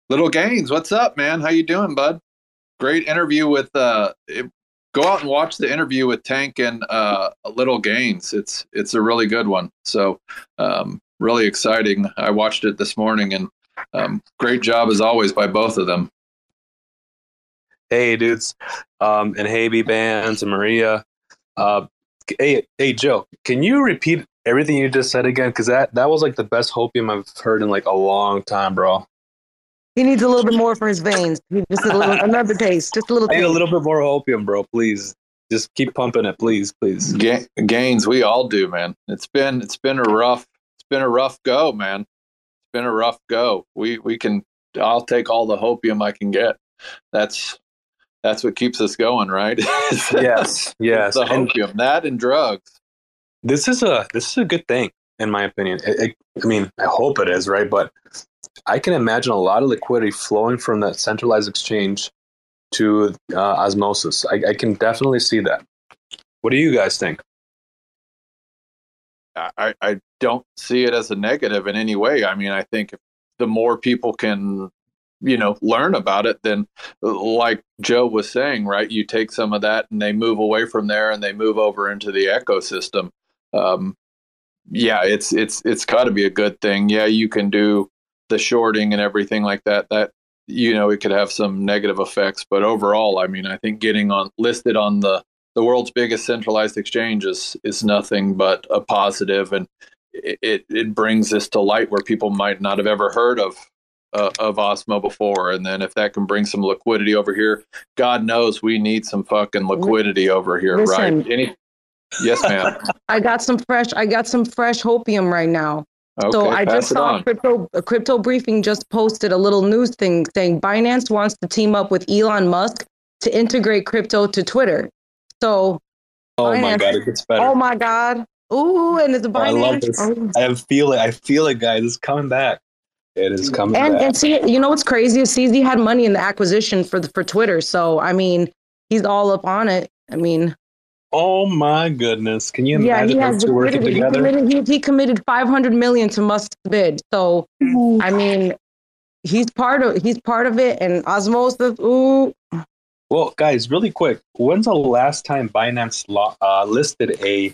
Little Gaines, what's up, man? How you doing, bud? Great interview with. uh it, Go out and watch the interview with Tank and uh, Little Gaines. It's it's a really good one. So um, really exciting. I watched it this morning, and um, great job as always by both of them. Hey, dudes, um, and hey, Bbandz and Maria. Uh, hey, hey, Joe, can you repeat everything you just said again? Because that that was like the best hopium I've heard in like a long time, bro. He needs a little bit more for his veins. He just a little, another taste, just a little. I need a little bit more opium, bro. Please, just keep pumping it, please, please. Ga- Gaines, we all do, man. It's been it's been a rough it's been a rough go, man. Been a rough go. We we can I'll take all the hopium I can get. That's that's what keeps us going, right? yes, yes. the And hopium, that and drugs. this is a this is a good thing, in my opinion. It, it, I mean, I hope it is, right? But I can imagine a lot of liquidity flowing from that centralized exchange to uh, osmosis. I, I can definitely see that. What do you guys think? I, I don't see it as a negative in any way. I mean, I think the more people can you know learn about it then like joe was saying right you take some of that and they move away from there and they move over into the ecosystem um, yeah it's it's it's got to be a good thing yeah you can do the shorting and everything like that that you know it could have some negative effects but overall i mean i think getting on listed on the the world's biggest centralized exchange is is nothing but a positive and it, it brings this to light where people might not have ever heard of uh, of Osmo before, and then if that can bring some liquidity over here, God knows we need some fucking liquidity over here, Listen. right? Any, yes, ma'am. I got some fresh. I got some fresh hopium right now. so Okay, I pass just saw crypto. A crypto briefing just posted a little news thing saying Binance wants to team up with Elon Musk to integrate crypto to Twitter. So Oh my god, it gets better. Oh my god! Ooh, and it's a Oh, I love this. Oh. I feel it. I feel it, guys. It's coming back. It is coming And back. and see, you know what's crazy is CZ had money in the acquisition for the for Twitter. So I mean, he's all up on it. I mean, oh my goodness! Can you yeah, imagine he those has two working committed, he together? committed, he, he committed 500 million to Musk's bid. So I mean, he's part of he's part of it. And Osmosis, ooh, Well, guys, really quick. When's the last time Binance lo- uh, listed a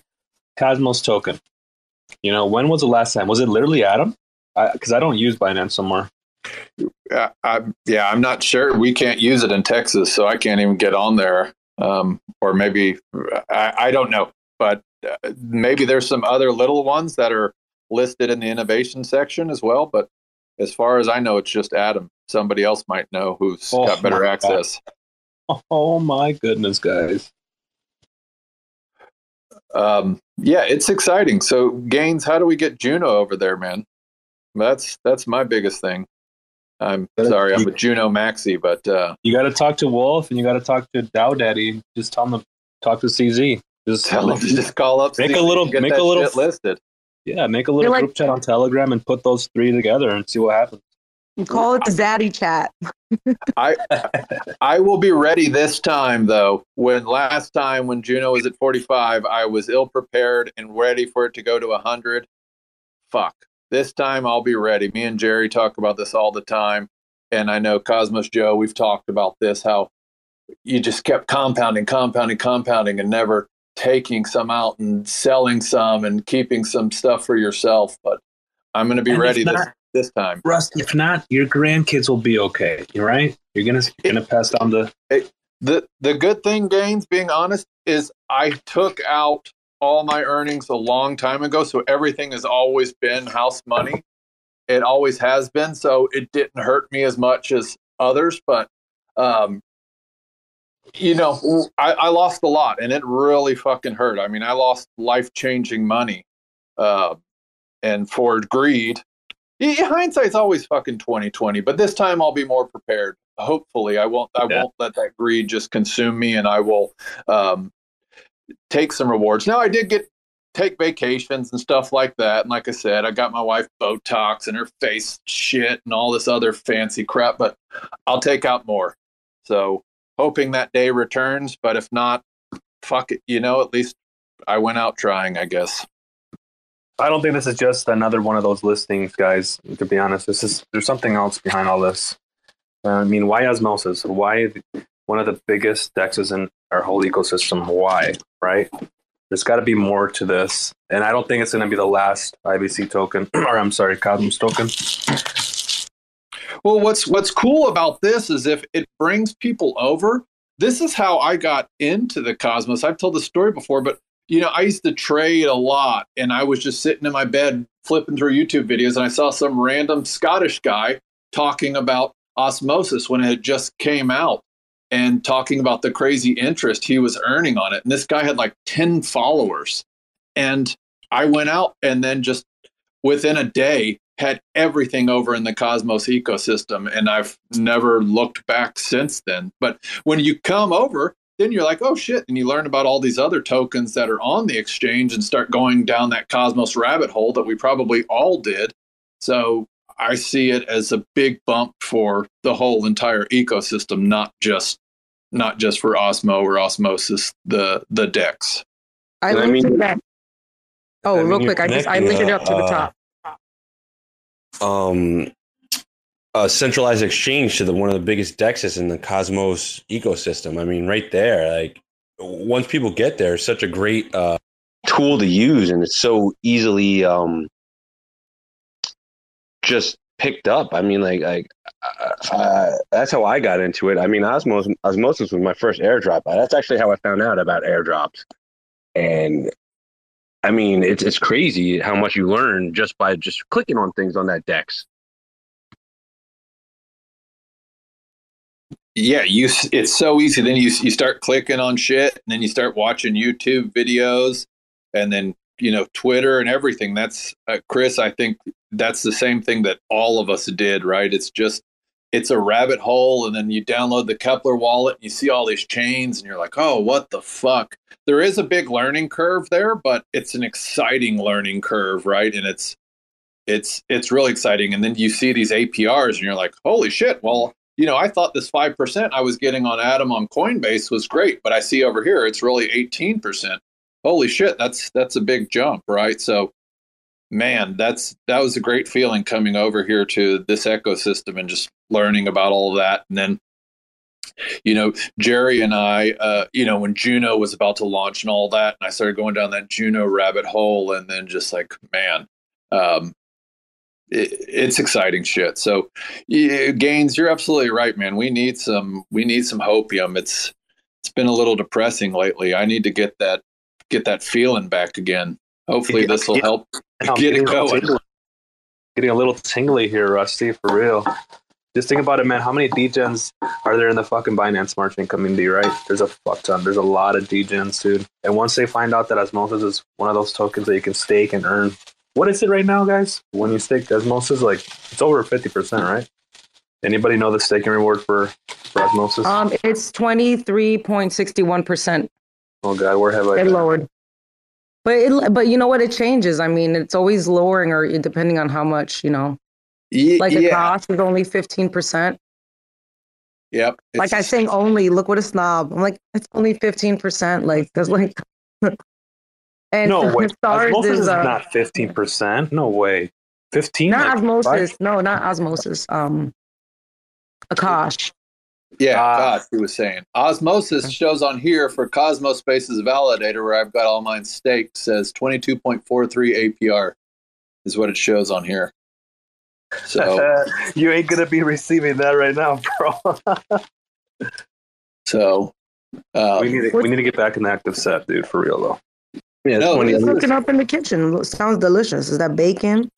Cosmos token? You know, when was the last time? Was it literally Atom? Because I, don't use Binance somewhere. Uh, I, yeah, I'm not sure. We can't use it in Texas, so I can't even get on there. Um, or maybe I, I don't know, but uh, maybe there's some other little ones that are listed in the innovation section as well. But as far as I know, it's just Atom. Somebody else might know who's Oh got better access. Oh my goodness, guys! Um, yeah, it's exciting. So, Gaines, how do we get Juno over there, man? That's that's my biggest thing. I'm sorry, I'm a Juno Maxi, but uh, You got to talk to Wolf and you got to talk to Dow Daddy. Just tell them to talk to CZ. Just Tell them to just call up Make CZ a little. get Make that a little listed. Yeah, make a little like- group chat on Telegram and put those three together and see what happens. You call it the Zaddy chat. I I will be ready this time though. When last time when Juno was at 45, I was ill prepared and ready for it to go to 100. Fuck. This time I'll be ready. Me and Jerry talk about this all the time. And I know Cosmos Joe, we've talked about this how you just kept compounding, compounding, compounding and never taking some out and selling some and keeping some stuff for yourself, but I'm going to be And ready this not- this time. Russ, if not, your grandkids will be okay. You right? You're gonna you're gonna pass down the. the the good thing, Gaines, being honest, is I took out all my earnings a long time ago, so everything has always been house money. It always has been, so it didn't hurt me as much as others. But um, you know, I, I lost a lot, and it really fucking hurt. I mean, I lost life changing money, uh, and for greed. Yeah, hindsight's always fucking twenty twenty, but this time I'll be more prepared. Hopefully, I won't. I Yeah. won't let that greed just consume me, and I will um, take some rewards. Now, I did get take vacations and stuff like that, and like I said, I got my wife Botox and her face shit and all this other fancy crap. But I'll take out more. So hoping that day returns, but if not, fuck it. You know, at least I went out trying. I guess. I don't think this is just another one of those listings, guys. To be honest, this is there's something else behind all this. Uh, I mean, why osmosis? Why one of the biggest dexes in our whole ecosystem? Why? Right? There's got to be more to this, and I don't think it's going to be the last IBC token, or I'm sorry, Cosmos token. Well, what's what's cool about this is if it brings people over. This is how I got into the Cosmos. I've told the story before, but you know, I used to trade a lot, and I was just sitting in my bed flipping through YouTube videos, and I saw some random Scottish guy talking about osmosis when it had just came out, and talking about the crazy interest he was earning on it. And this guy had like ten followers, and I went out and then just within a day had everything over in the Cosmos ecosystem, and I've never looked back since then. But when you come over, then you're like, oh shit, and you learn about all these other tokens that are on the exchange and start going down that Cosmos rabbit hole that we probably all did. So I see it as a big bump for the whole entire ecosystem, not just not just for Osmo or Osmosis, the the Dex. I And I mean- it back. Oh, I mean, real you're quick, I just I connecting, linked it up to the uh, top. Um, a centralized exchange to the one of the biggest dexes in the Cosmos ecosystem. I mean, right there, like once people get there, it's such a great uh, tool to use, and it's so easily um, just picked up. I mean, like, like uh, that's how I got into it. I mean, Osmos, Osmosis was my first airdrop. That's actually how I found out about airdrops, and I mean, it's it's crazy how much you learn just by just clicking on things on that Dex. Yeah you it's so easy. Then you you start clicking on shit and then you start watching youtube videos and then you know twitter and everything. That's uh, chris i think that's the same thing that all of us did right? It's just it's a rabbit hole and then you download the Keplr wallet and you see all these chains and you're like oh what the fuck? There is a big learning curve there but it's an exciting learning curve right? And it's it's it's really exciting. And then you see these aprs and you're like holy shit well you know i thought this 5% i was getting on atom on coinbase was great but i see over here it's really 18% holy shit that's that's a big jump right? So man that's that was a great feeling coming over here to this ecosystem and just learning about all that. And then you know jerry and i uh, you know when juno was about to launch and all that and i started going down that juno rabbit hole and then just like man um, it's exciting shit. So, Gaines, you're absolutely right, man. We need some we need some hopium. It's it's been a little depressing lately. I need to get that get that feeling back again. Hopefully, this will help I'm get it getting a little going. Getting a little tingly here, Rusty, for real. Just think about it, man. How many DGens are there in the fucking Binance Chain community, right? There's a fuck ton. There's a lot of DGens, dude. And once they find out that Osmosis is one of those tokens that you can stake and earn, what is it right now, guys? When you stake Osmosis, like it's over fifty percent, right? Anybody know the staking reward for for Osmosis? Um, it's twenty three point sixty one percent. oh god, where have I? It lowered. But it, but you know what? It changes. I mean, it's always lowering, or depending on how much you know. Like the yeah. cost is only fifteen percent. Yep. Like I saying only. Look what a snob. I'm like, it's only fifteen percent. Like that's like. and no way. stars Osmosis is is uh, not fifteen percent. No way. Fifteen. not like, osmosis. five? No, not osmosis. Um, Akash. Yeah, Ah. gosh, he was saying. Osmosis shows on here for Cosmos Spaces Validator, where I've got all mine staked, says 22.43 APR is what it shows on here. So, you ain't gonna be receiving that right now, bro. so um, we need to, we need to get back in the active set, dude. For real though. Yeah, No, What are you it's- cooking up in the kitchen? Lo- Sounds delicious. Is that bacon?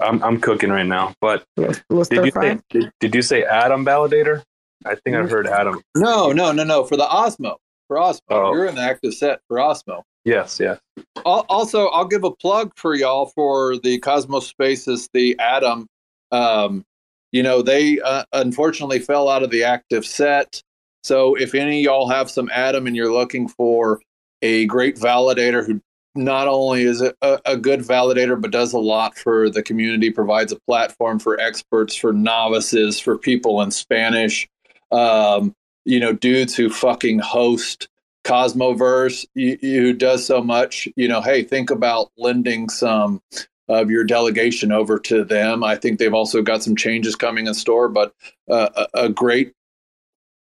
I'm I'm cooking right now. But Little, little did you fry? say did, did you say Atom Validator? I think Mm-hmm. I've heard Atom. no, no, no, no. For the Osmo, for Osmo, Oh. you're in the active set for Osmo. Yes, yes. Also, I'll give a plug for y'all for the Cosmos Spaces, the Atom. Um, you know, they uh, unfortunately fell out of the active set. So, if any of y'all have some Atom and you're looking for a great validator who not only is a, a good validator, but does a lot for the community, provides a platform for experts, for novices, for people in Spanish, um, you know, dudes who fucking host Cosmoverse, you, who does so much, you know, hey, think about lending some of your delegation over to them. I think they've also got some changes coming in store, but uh, a, a great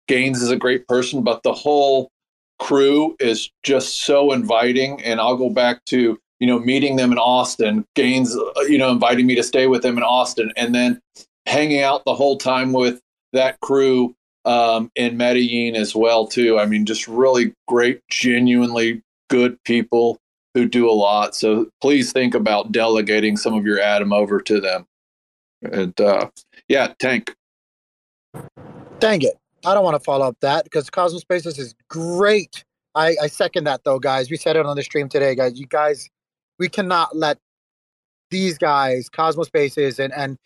Gaines is a great person, but the whole crew is just so inviting. And I'll go back to, you know, meeting them in Austin, Gaines, uh, you know, inviting me to stay with them in Austin, and then hanging out the whole time with that crew um, in Medellin as well too. I mean, just really great, genuinely good people who do a lot. So please think about delegating some of your Atom over to them. And uh, yeah, Tank. Dang it. I don't want to follow up that because Cosmos Spaces is great. I, I second that though, guys. We said it on the stream today, guys. You guys, we cannot let these guys, Cosmos Spaces, and and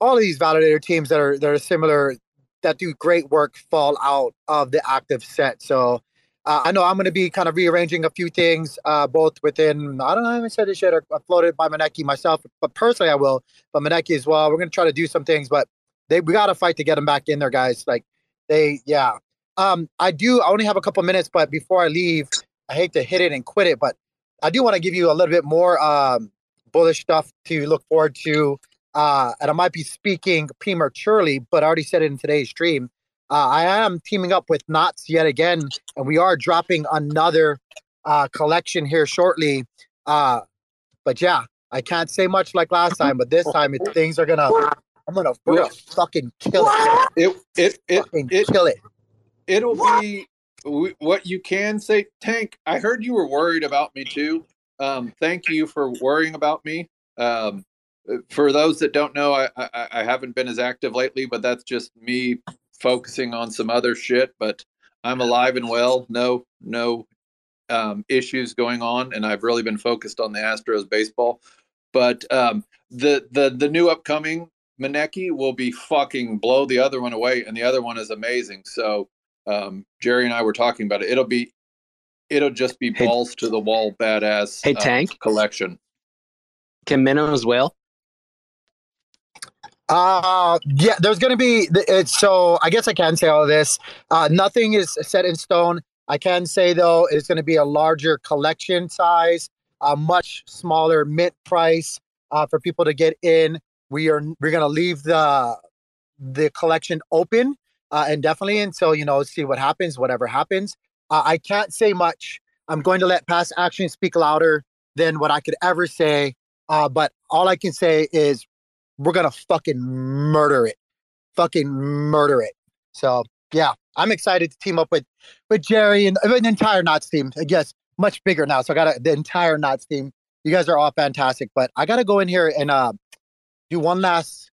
all of these validator teams that are that are similar, that do great work, fall out of the active set. So uh, I know I'm going to be kind of rearranging a few things, uh, both within. I don't know. I haven't said this yet. Or floated by Maneki myself, but personally I will. But Maneki as well. We're going to try to do some things, but they we got to fight to get them back in there, guys. Like they, yeah. Um, I do. I only have a couple minutes, but before I leave, I hate to hit it and quit it, but I do want to give you a little bit more um, bullish stuff to look forward to uh, and I might be speaking prematurely, but I already said it in today's stream. Uh, I am teaming up with NOTs yet again, and we are dropping another uh, collection here shortly. Uh, but yeah, I can't say much like last time, but this time it, things are gonna. I'm gonna, we're fucking kill it. It it it, it kill it. It'll be what you can say. Tank, I heard you were worried about me too. Um, thank you for worrying about me. Um, for those that don't know, I, I I haven't been as active lately, but that's just me focusing on some other shit. But I'm alive and well. No no um, issues going on, and I've really been focused on the Astros baseball. But um, the the the new upcoming Maneki will be fucking blow the other one away, and the other one is amazing. So um, Jerry and I were talking about it. It'll be it'll just be balls to the wall, badass. Hey, uh, Tank? collection. Can minnows whale? Uh yeah, there's gonna be it's so I guess I can say all this. Uh nothing is set in stone. I can say though it's gonna be a larger collection size, a much smaller mint price uh for people to get in. We are we're gonna leave the the collection open uh and definitely until you know see what happens, whatever happens. Uh, I can't say much. I'm going to let past action speak louder than what I could ever say. Uh, but all I can say is we're gonna fucking murder it, fucking murder it. So yeah, I'm excited to team up with with Jerry and uh, an entire NOTs team. I guess much bigger now. So I got the entire NOTs team. You guys are all fantastic, but I got to go in here and uh, do one last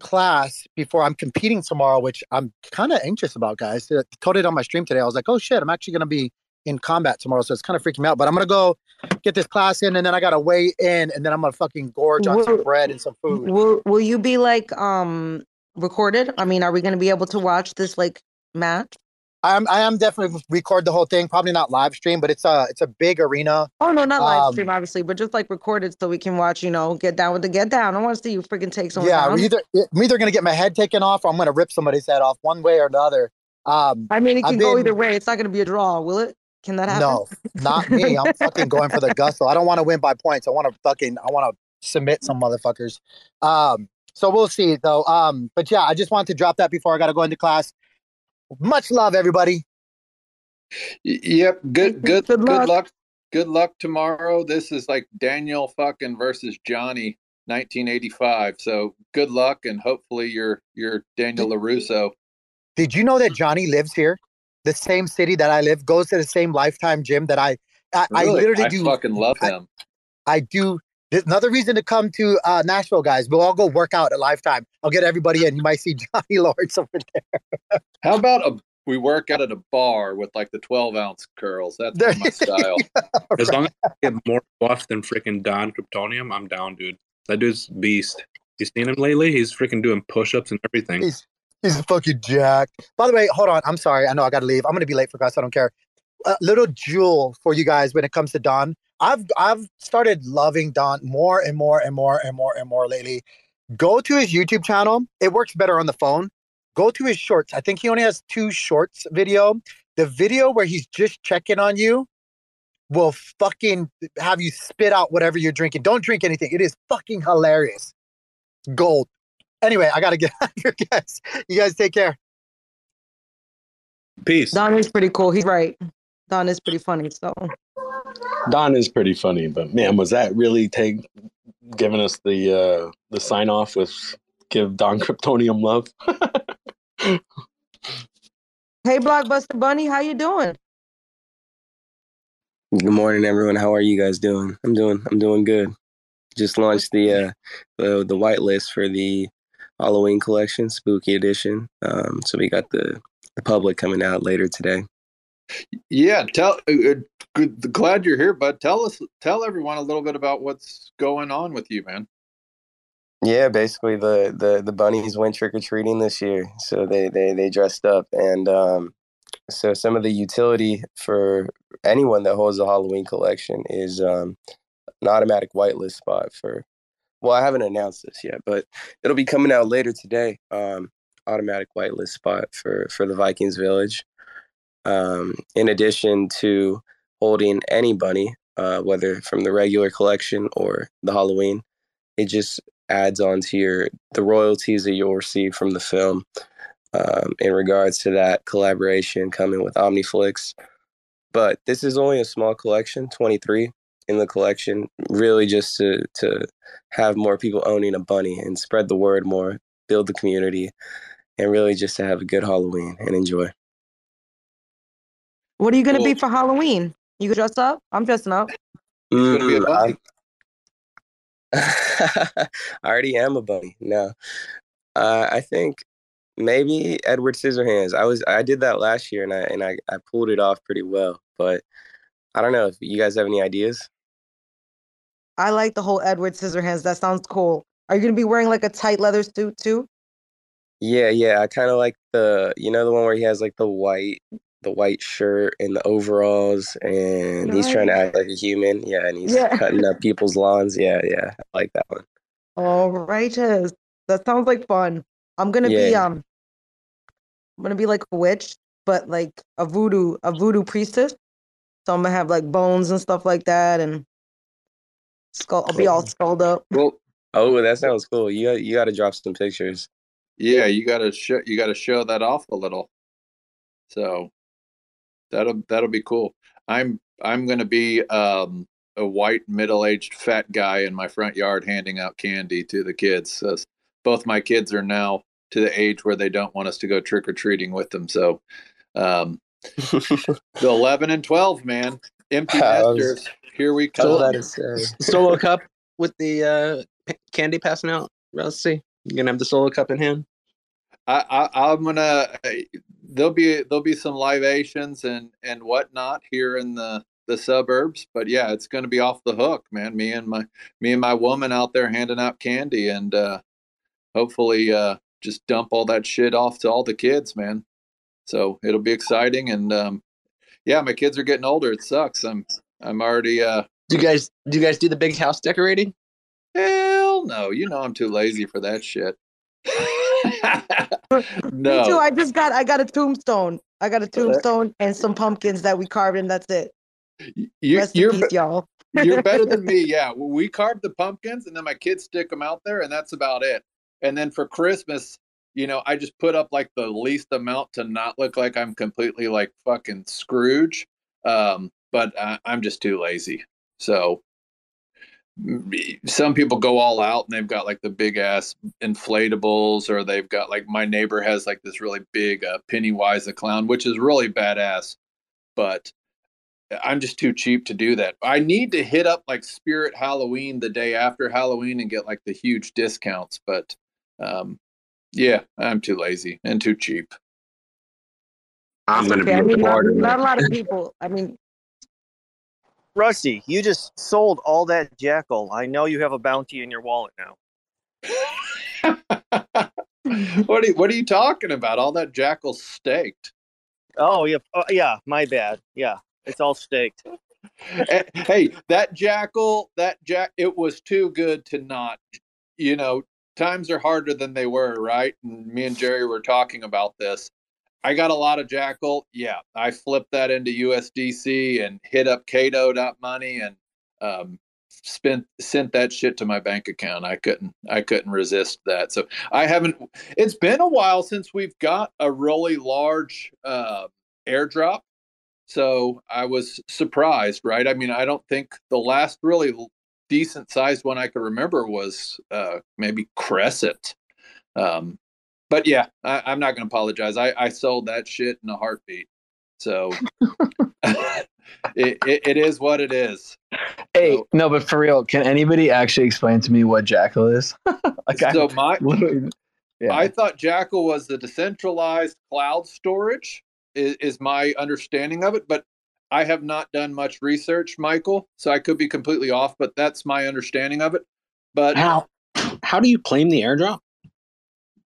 class before I'm competing tomorrow, which I'm kind of anxious about, guys. I told it on my stream today. I was like, oh shit, I'm actually gonna be in combat tomorrow, so it's kind of freaking me out. But I'm gonna go get this class in, and then I gotta weigh in, and then I'm gonna fucking gorge on some bread and some food. Will Will you be like um recorded? I mean, are we gonna be able to watch this like match? I'm I am definitely record the whole thing. Probably not live stream, but it's a it's a big arena. Oh no, not live Um, stream, obviously, but just like recorded so we can watch. You know, get down with the get down. I want to see you freaking take someone Yeah, down. either I'm either gonna get my head taken off, or I'm gonna rip somebody's head off, one way or another. Um, I mean, it I've can go been- either way. It's not gonna be a draw, will it? Can that happen? No, not me. I'm fucking going for the gusto. I don't want to win by points. I want to fucking I want to submit some motherfuckers. Um, so we'll see though. Um, but yeah, I just wanted to drop that before I got to go into class. Much love, everybody. Yep. Good. Good. Good luck. luck. Good luck tomorrow. This is like Daniel fucking versus Johnny, 1985. So good luck, and hopefully you're you're Daniel Larusso. Did you know that Johnny lives here, the same city that I live, goes to the same Lifetime gym that I I, I literally I do. fucking love I- him. I do. There's another reason to come to uh, Nashville, guys. We'll all go work out at Lifetime. I'll get everybody in. You might see Johnny Lawrence over there. How about a we work out at a bar with like the 12 ounce curls? That's There my style. As long as I get more buff than freaking Don Kryptonium, I'm down, dude. That dude's beast. You seen him lately? He's freaking doing push-ups and everything. He's he's fucking jacked. By the way, hold on. I'm sorry. I know I got to leave. I'm gonna be late for class. I don't care. A little jewel for you guys when it comes to Don. I've I've started loving Don more and more and more and more and more lately. Go to his YouTube channel. It works better on the phone. Go to his shorts. I think he only has two shorts video. The video where he's just checking on you will fucking have you spit out whatever you're drinking. Don't drink anything. It is fucking hilarious. Gold. Anyway, I gotta get out of here, guys. You guys take care. Peace. Don is pretty cool. He's right. Don is pretty funny. So Don is pretty funny, but man, was that really take giving us the uh the sign off with give Don Kryptonium love? hey, Blockbuster Bunny, how you doing? Good morning, everyone. How are you guys doing? I'm doing. I'm doing good. Just launched the uh, the the whitelist for the Halloween collection, Spooky Edition. Um, so we got the the public coming out later today. Yeah, tell. Uh, uh, good, glad you're here, bud. Tell us, tell everyone a little bit about what's going on with you, man. Yeah, basically the the the bunnies went trick or treating this year, so they they they dressed up, and um, so some of the utility for anyone that holds a Halloween collection is um, an automatic whitelist spot for. Well, I haven't announced this yet, but it'll be coming out later today. Um, automatic whitelist spot for for the Vikings Village. Um, in addition to holding any bunny, uh, whether from the regular collection or the Halloween, it just adds on to your the royalties that you'll receive from the film um, in regards to that collaboration coming with Omniflix. But this is only a small collection, 23 in the collection, really just to to have more people owning a bunny and spread the word more, build the community, and really just to have a good Halloween and enjoy. What are you gonna be for Halloween? You gonna dress up? I'm dressing up. Mm, I, I already am a bunny. No, uh, I think maybe Edward Scissorhands. I was I did that last year and I and I, I pulled it off pretty well. But I don't know if you guys have any ideas. I like the whole Edward Scissorhands. That sounds cool. Are you gonna be wearing like a tight leather suit too? Yeah, yeah. I kind of like the you know the one where he has like the white the white shirt and the overalls and he's trying to act like a human. Yeah, and he's Yeah. cutting up people's lawns. Yeah, yeah. I like that one. Oh, righteous. That sounds like fun. I'm gonna be um I'm gonna be like a witch, but like a voodoo a voodoo priestess. So I'm gonna have like bones and stuff like that and skull I'll be all skulled up. Well, Oh, that sounds cool. You got, you got to drop some pictures. yeah, you gotta show you gotta show that off a little. So that'll that'll be cool. I'm I'm gonna be um a white middle aged fat guy in my front yard handing out candy to the kids. So both my kids are now to the age where they don't want us to go trick or treating with them. So um the eleven and twelve, man. Empty I nesters. Here we So come. that is solo cup with the uh, p- candy passing out. Let's see. You gonna have the solo cup in hand? I, I I'm gonna there'll be there'll be some libations and and whatnot here in the the suburbs, but yeah, it's gonna be off the hook, man. Me and my me and my woman out there handing out candy and uh hopefully uh just dump all that shit off to all the kids, man. So it'll be exciting and um yeah, my kids are getting older. It sucks. I'm I'm already uh Do you guys do you guys do the big house decorating? hell no, you know I'm too lazy for that shit. Me too. no. I just got I got a tombstone. I got a tombstone and some pumpkins that we carved and that's it. You, Rest you're, peace, y'all. you're better than me. Yeah, we carve the pumpkins, and then my kids stick them out there, and that's about it. And then for Christmas, you know, I just put up like the least amount to not look like I'm completely like fucking Scrooge. Um, but I, I'm just too lazy. So some people go all out and they've got like the big ass inflatables, or they've got like my neighbor has like this really big uh, Pennywise the clown, which is really badass. But I'm just too cheap to do that. I need to hit up like Spirit Halloween the day after Halloween and get like the huge discounts, but um yeah, I'm too lazy and too cheap. I'm going to Okay, I mean, not, not a lot of people. I mean, Rusty, you just sold all that jackal. I know you have a bounty in your wallet now. What are you, what are you talking about? All that jackal staked. Oh yeah, oh, yeah. My bad. Yeah, it's all staked. Eh, hey, that jackal, that jack, it was too good to not. You know, times are harder than they were, right? And me and Jerry were talking about this. I got a lot of jackal. Yeah, I flipped that into USDC and hit up Kado money and um, spent sent that shit to my bank account. I couldn't I couldn't resist that. So I haven't. It's been a while since we've got a really large uh, airdrop. So I was surprised, right? I mean, I don't think the last really decent sized one I could remember was uh, maybe Crescent. Um, but yeah, I, I'm not going to apologize. I, I sold that shit in a heartbeat. So it, it, it is what it is. Hey, no, but for real, can anybody actually explain to me what Jackal is? like, I So my yeah. I thought Jackal was the decentralized cloud storage is, is my understanding of it, but I have not done much research, Michael, so I could be completely off, but that's my understanding of it. But how how do you claim the airdrop?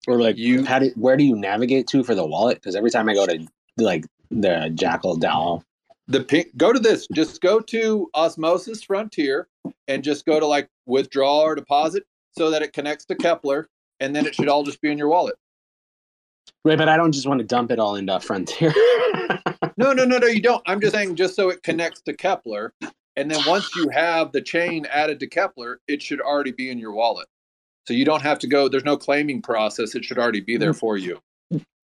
Or like you how do where do you navigate to for the wallet? Because every time I go to like the Jackal DAO, the pink go to this just go to osmosis frontier and just go to like withdraw or deposit so that it connects to Keplr and then it should all just be in your wallet right? But I don't just want to dump it all into Frontier. no no no no you don't i'm just saying just so it connects to Keplr and then once you have the chain added to kepler it should already be in your wallet So you don't have to go. There's no claiming process. It should already be Mm. there for you.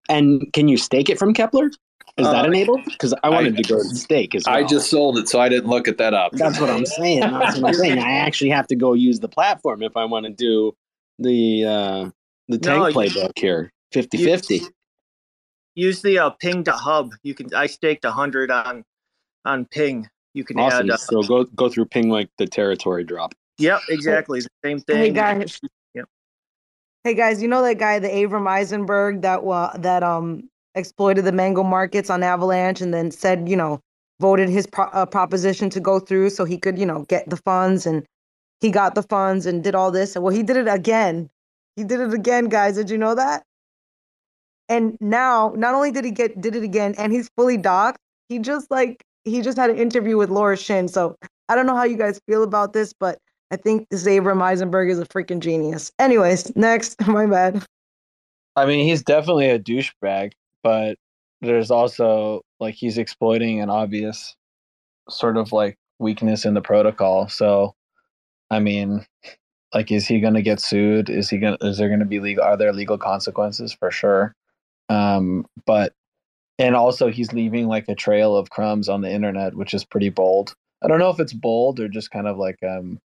And can you stake it from Keplr? Is that Uh, enabled? Because I wanted to go stake as well. I just sold it, so I didn't look at that up. That's what I'm saying. That's what I'm saying. I actually have to go use the platform if I want to do the uh, the tank No, you- playbook here. 50-50. Use the uh, Ping.pub. You can. I staked a hundred on on ping. You can Awesome. add. Uh, so go go through ping like the territory drop. yep, exactly the same thing. Hey guys. Hey guys, you know that guy, the Avram Eisenberg, that wa- that um exploited the mango markets on Avalanche, and then said, you know, voted his pro- uh, proposition to go through so he could, you know, get the funds, and he got the funds and did all this. And well, he did it again. He did it again, guys. Did you know that? And now, not only did he get did it again, and he's fully docked. He just like he just had an interview with Laura Shin. So I don't know how you guys feel about this, but I think this Abram Eisenberg is a freaking genius. Anyways, next, my bad. I mean, he's definitely a douchebag, but there's also like he's exploiting an obvious sort of like weakness in the protocol. So, I mean, like, is he going to get sued? Is he going? to Is there going to be legal? Are there legal consequences for sure? Um, but and also he's leaving like a trail of crumbs on the internet, which is pretty bold. I don't know if it's bold or just kind of like um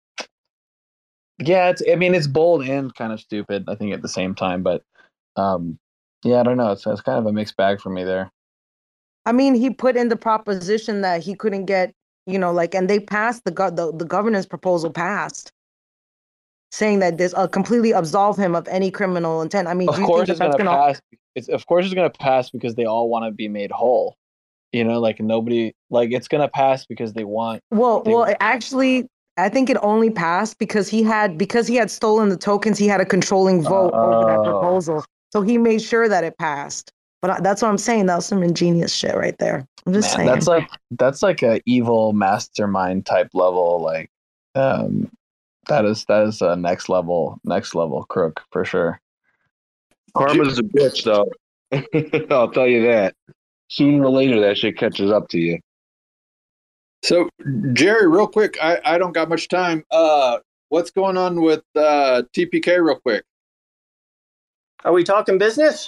yeah, it's I mean it's bold and kind of stupid, I think at the same time, but um yeah, I don't know. It's, it's kind of a mixed bag for me there. I mean, he put in the proposition that he couldn't get, you know, like, and they passed the go- the, the governance proposal passed, saying that this uh, completely absolve him of any criminal intent. I mean, Of do you course think it's gonna gonna? pass. It's of course it's gonna pass because they all want to be made whole. You know, like nobody like it's gonna pass because they want Well, they- well, actually, I think it only passed because he had because he had stolen the tokens. He had a controlling vote over that Oh. proposal, so he made sure that it passed. But I, that's what I'm saying. That was some ingenious shit right there. I'm just Man, saying. that's like that's like a evil mastermind type level. Like, um, that is that is a next level next level crook for sure. Karma's a bitch, though. I'll tell you that. Sooner or later, that shit catches up to you. So, Jerry, real quick, I, I don't got much time. Uh, what's going on with uh, TPK, real quick? Are we talking business?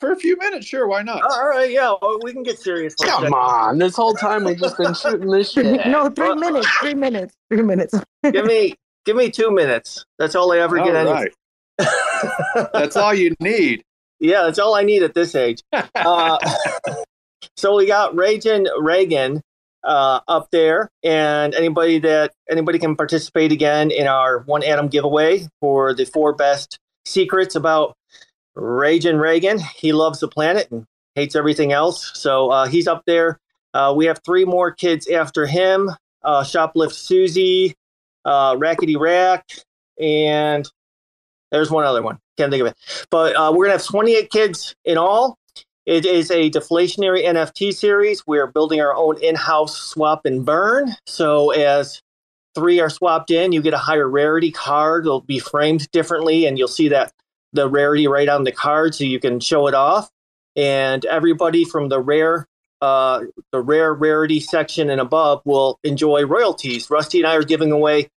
For a few minutes, sure. Why not? All right, yeah, well, we can get serious. Come second. on. This whole time we've just been shooting this shit. no, three minutes, three minutes, three minutes. give me give me two minutes. That's all I ever get. All Any- right. That's all you need. Yeah, that's all I need at this age. Uh, so we got Reagan Reagan uh, up there, and anybody that anybody can participate again in our one atom giveaway for the four best secrets about Reagan Reagan. He loves the planet and hates everything else. So uh, he's up there. Uh, we have three more kids after him: uh, Shoplift Susie, uh, Rackety Rack, and there's one other one. Can't think of it. But uh, we're gonna have 28 kids in all. It is a deflationary NFT series. We're building our own in-house swap and burn. So as three are swapped in, you get a higher rarity card. It'll be framed differently, and you'll see that the rarity right on the card, so you can show it off. And everybody from the rare, uh, the rare rarity section and above will enjoy royalties. Rusty and I are giving away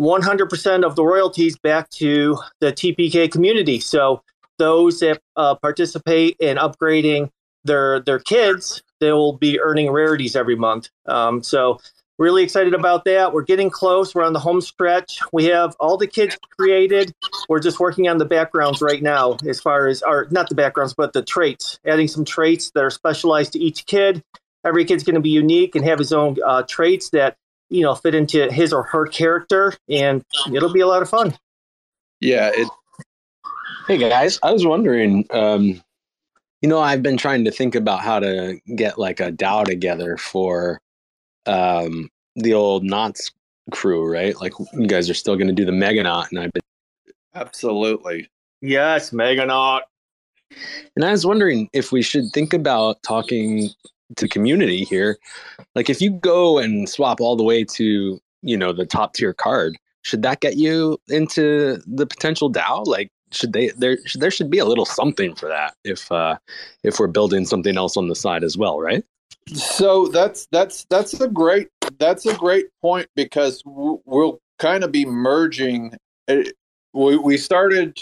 100% of the royalties back to the TPK community. So those that uh, participate in upgrading their their kids, they will be earning rarities every month. Um, so really excited about that. We're getting close. We're on the home stretch. We have all the kids created. We're just working on the backgrounds right now, as far as our not the backgrounds, but the traits. Adding some traits that are specialized to each kid. Every kid's going to be unique and have his own uh, traits that you know fit into his or her character, and it'll be a lot of fun. Yeah, it Hey guys, I was wondering, um, you know, I've been trying to think about how to get like a DAO together for um, the old NOTs crew, right? Like you guys are still going to do the Meganaut, and I've been absolutely. Yes, Meganaut. And I was wondering if we should think about talking to community here. Like if you go and swap all the way to, you know, the top tier card, should that get you into the potential DAO? Like should they there there should be a little something for that if uh if we're building something else on the side as well, right? So that's that's that's a great that's a great point because we'll kind of be merging. eh, we we started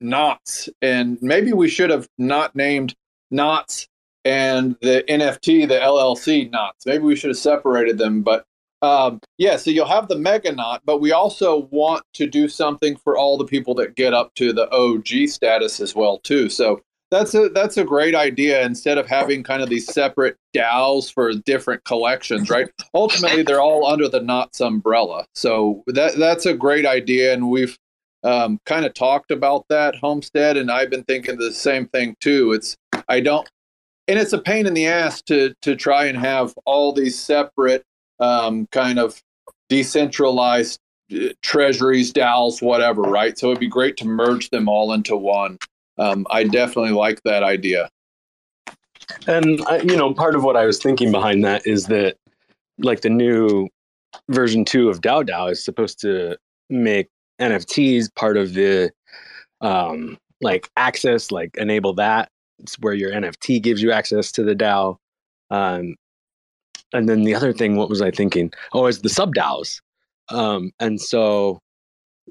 NOTs, and maybe we should have not named NOTs and the NFT, the LLC NOTs. Maybe we should have separated them, but um, yeah. So you'll have the mega knot, but we also want to do something for all the people that get up to the OG status as well too. So that's a that's a great idea. Instead of having kind of these separate DAOs for different collections, right? Ultimately, they're all under the NOTs umbrella. So that that's a great idea, and we've um, kind of talked about that homestead and i've been thinking the same thing too it's i don't and it's a pain in the ass to to try and have all these separate um, kind of decentralized uh, treasuries DAOs whatever right so it'd be great to merge them all into one um, i definitely like that idea And I, you know, part of what I was thinking behind that is that, like, the new version two of DAO DAO is supposed to make NFTs part of the, um, like access, like enable that. It's where your NFT gives you access to the DAO. Um, and then the other thing, what was I thinking? Oh, is the sub DAOs. Um, and so,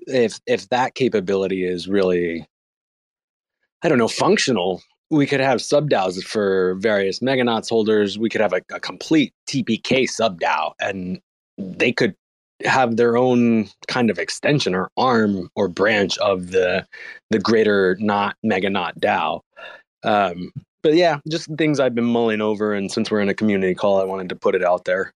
if if that capability is really I don't know, functional. We could have sub DAOs for various Meganauts holders. We could have a, a complete TPK sub DAO, and they could have their own kind of extension or arm or branch of the the greater not Meganaut DAO. Um, but yeah, just things I've been mulling over, and since we're in a community call, I wanted to put it out there.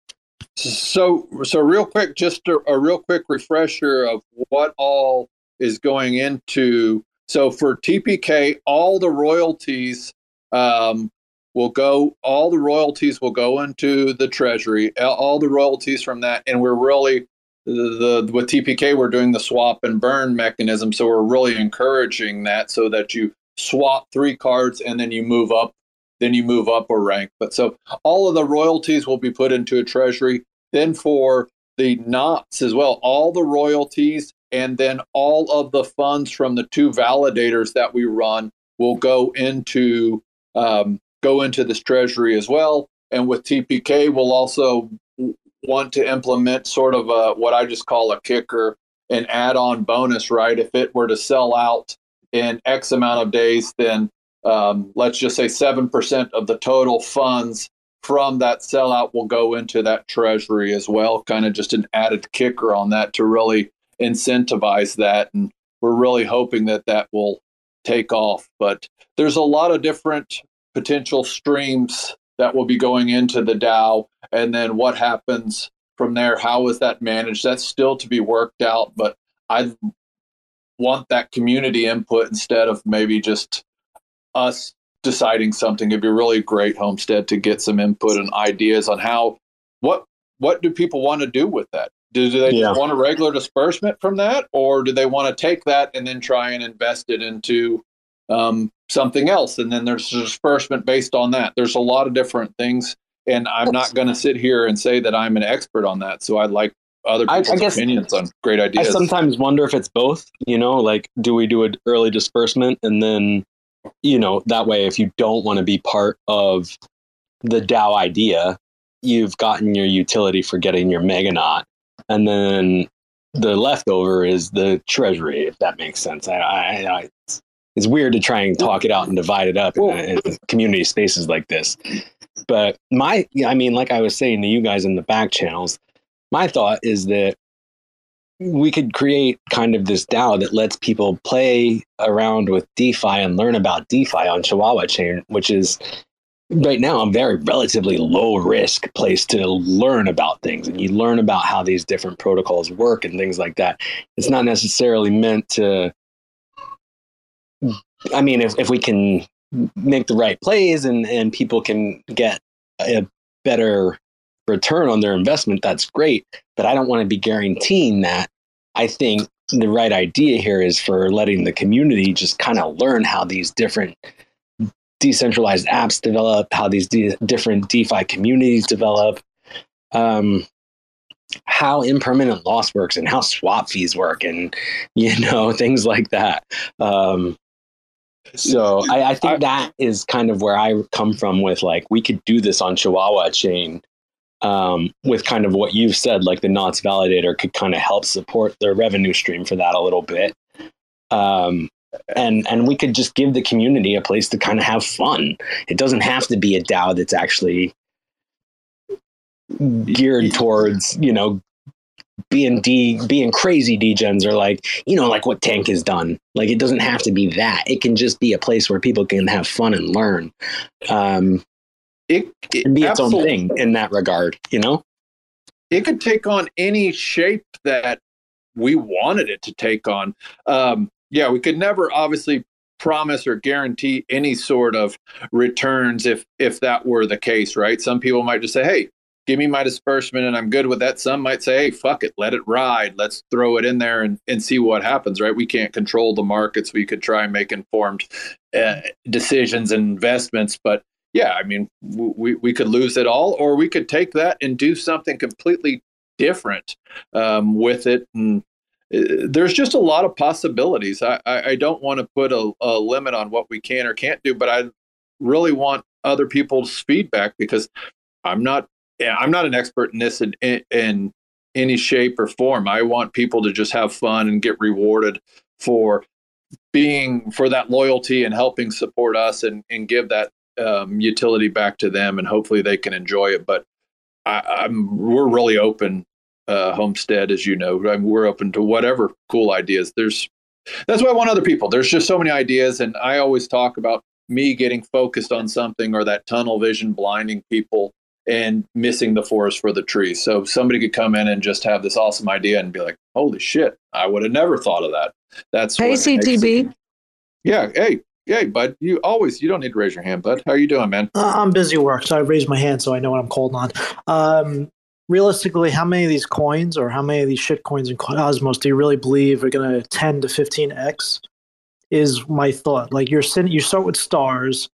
So, so real quick, just a, a real quick refresher of what all is going into. So for TPK, all the royalties um, will go. All the royalties will go into the treasury. All- the royalties from that, and we're really the, the with TPK we're doing the swap and burn mechanism. So we're really encouraging that so that you swap three cards and then you move up then you move up a rank. But so all of the royalties will be put into a treasury. Then for the NOTs as well, all the royalties and then all of the funds from the two validators that we run will go into um, go into this treasury as well. And with TPK, we'll also want to implement sort of a, what I just call a kicker, an add-on bonus. Right, if it were to sell out in X amount of days, then um, let's just say 7% of the total funds from that sellout will go into that treasury as well. Kind of just an added kicker on that to really incentivize that. And we're really hoping that that will take off. But there's a lot of different potential streams that will be going into the DAO. And then what happens from there? How is that managed? That's still to be worked out. But I want that community input instead of maybe just us deciding something. It'd be really great, Homestead, to get some input and ideas on how what what do people want to do with that? Do, do they Yeah. want a regular disbursement from that, or do they want to take that and then try and invest it into um, something else? And then there's a disbursement based on that. There's a lot of different things, and I'm not going to sit here and say that I'm an expert on that. So I'd like other I- I guess- opinions on great ideas. I sometimes wonder if it's both. You know, like do we do an early disbursement and then, you know, that way if you don't want to be part of the DAO idea, you've gotten your utility for getting your Meganaut, and then the leftover is the treasury. If that makes sense, I, I, I it's, weird to try and talk it out and divide it up in, in community spaces like this. But my, I mean, like I was saying to you guys in the back channels, my thought is that we could create kind of this DAO that lets people play around with DeFi and learn about DeFi on Chihuahua Chain, which is right now a very relatively low risk place to learn about things. And you learn about how these different protocols work and things like that. It's not necessarily meant to, I mean, if, if we can make the right plays and, and people can get a better return on their investment, that's great. But I don't want to be guaranteeing that. I think the right idea here is for letting the community just kind of learn how these different decentralized apps develop, how these de- different DeFi communities develop, um, how impermanent loss works, and how swap fees work, and you know things like that. Um, so I, I think that is kind of where I come from with like we could do this on Chihuahua chain um, with kind of what you've said, like the NOTs validator could kind of help support their revenue stream for that a little bit. Um, and and we could just give the community a place to kind of have fun. It doesn't have to be a DAO that's actually geared towards you know being D being crazy degens or like you know like what Tank has done. Like it doesn't have to be that. It can just be a place where people can have fun and learn. Um, it, it be its own thing in that regard. You know. it could take on any shape that we wanted it to take on. Um, yeah, we could never obviously promise or guarantee any sort of returns if if that were the case, right? Some people might just say, "Hey, give me my disbursement and I'm good with that." Some might say, "Hey, fuck it, let it ride. Let's throw it in there and and see what happens." Right? We can't control the markets. We could try and make informed uh, decisions and investments, but yeah, I mean, we we could lose it all, or we could take that and do something completely different um, with it. And uh, there's just a lot of possibilities. I, I, don't want to put a, a limit on what we can or can't do, but I really want other people's feedback because I'm not I'm not an expert in this in, in, in any shape or form. I want people to just have fun and get rewarded for being for that loyalty and helping support us and, and give that um, utility back to them and hopefully they can enjoy it. But I, I'm we're really open uh, homestead, as you know. I mean, we're open to whatever cool ideas. There's that's why I want other people. There's just so many ideas, and I always talk about me getting focused on something or that tunnel vision blinding people and missing the forest for the trees. So somebody could come in and just have this awesome idea and be like, "Holy shit! I would have never thought of that." That's Hey, CTB. Yeah. Hey. Hey, bud. You always. You don't need to raise your hand, bud. How are you doing, man? Uh, I'm busy work, so I raised my hand so I know what I'm called on. Um, realistically, how many of these coins or how many of these shit coins in Cosmos do you really believe are going to 10 to 15x? Is my thought. Like you're sitting, you start with stars.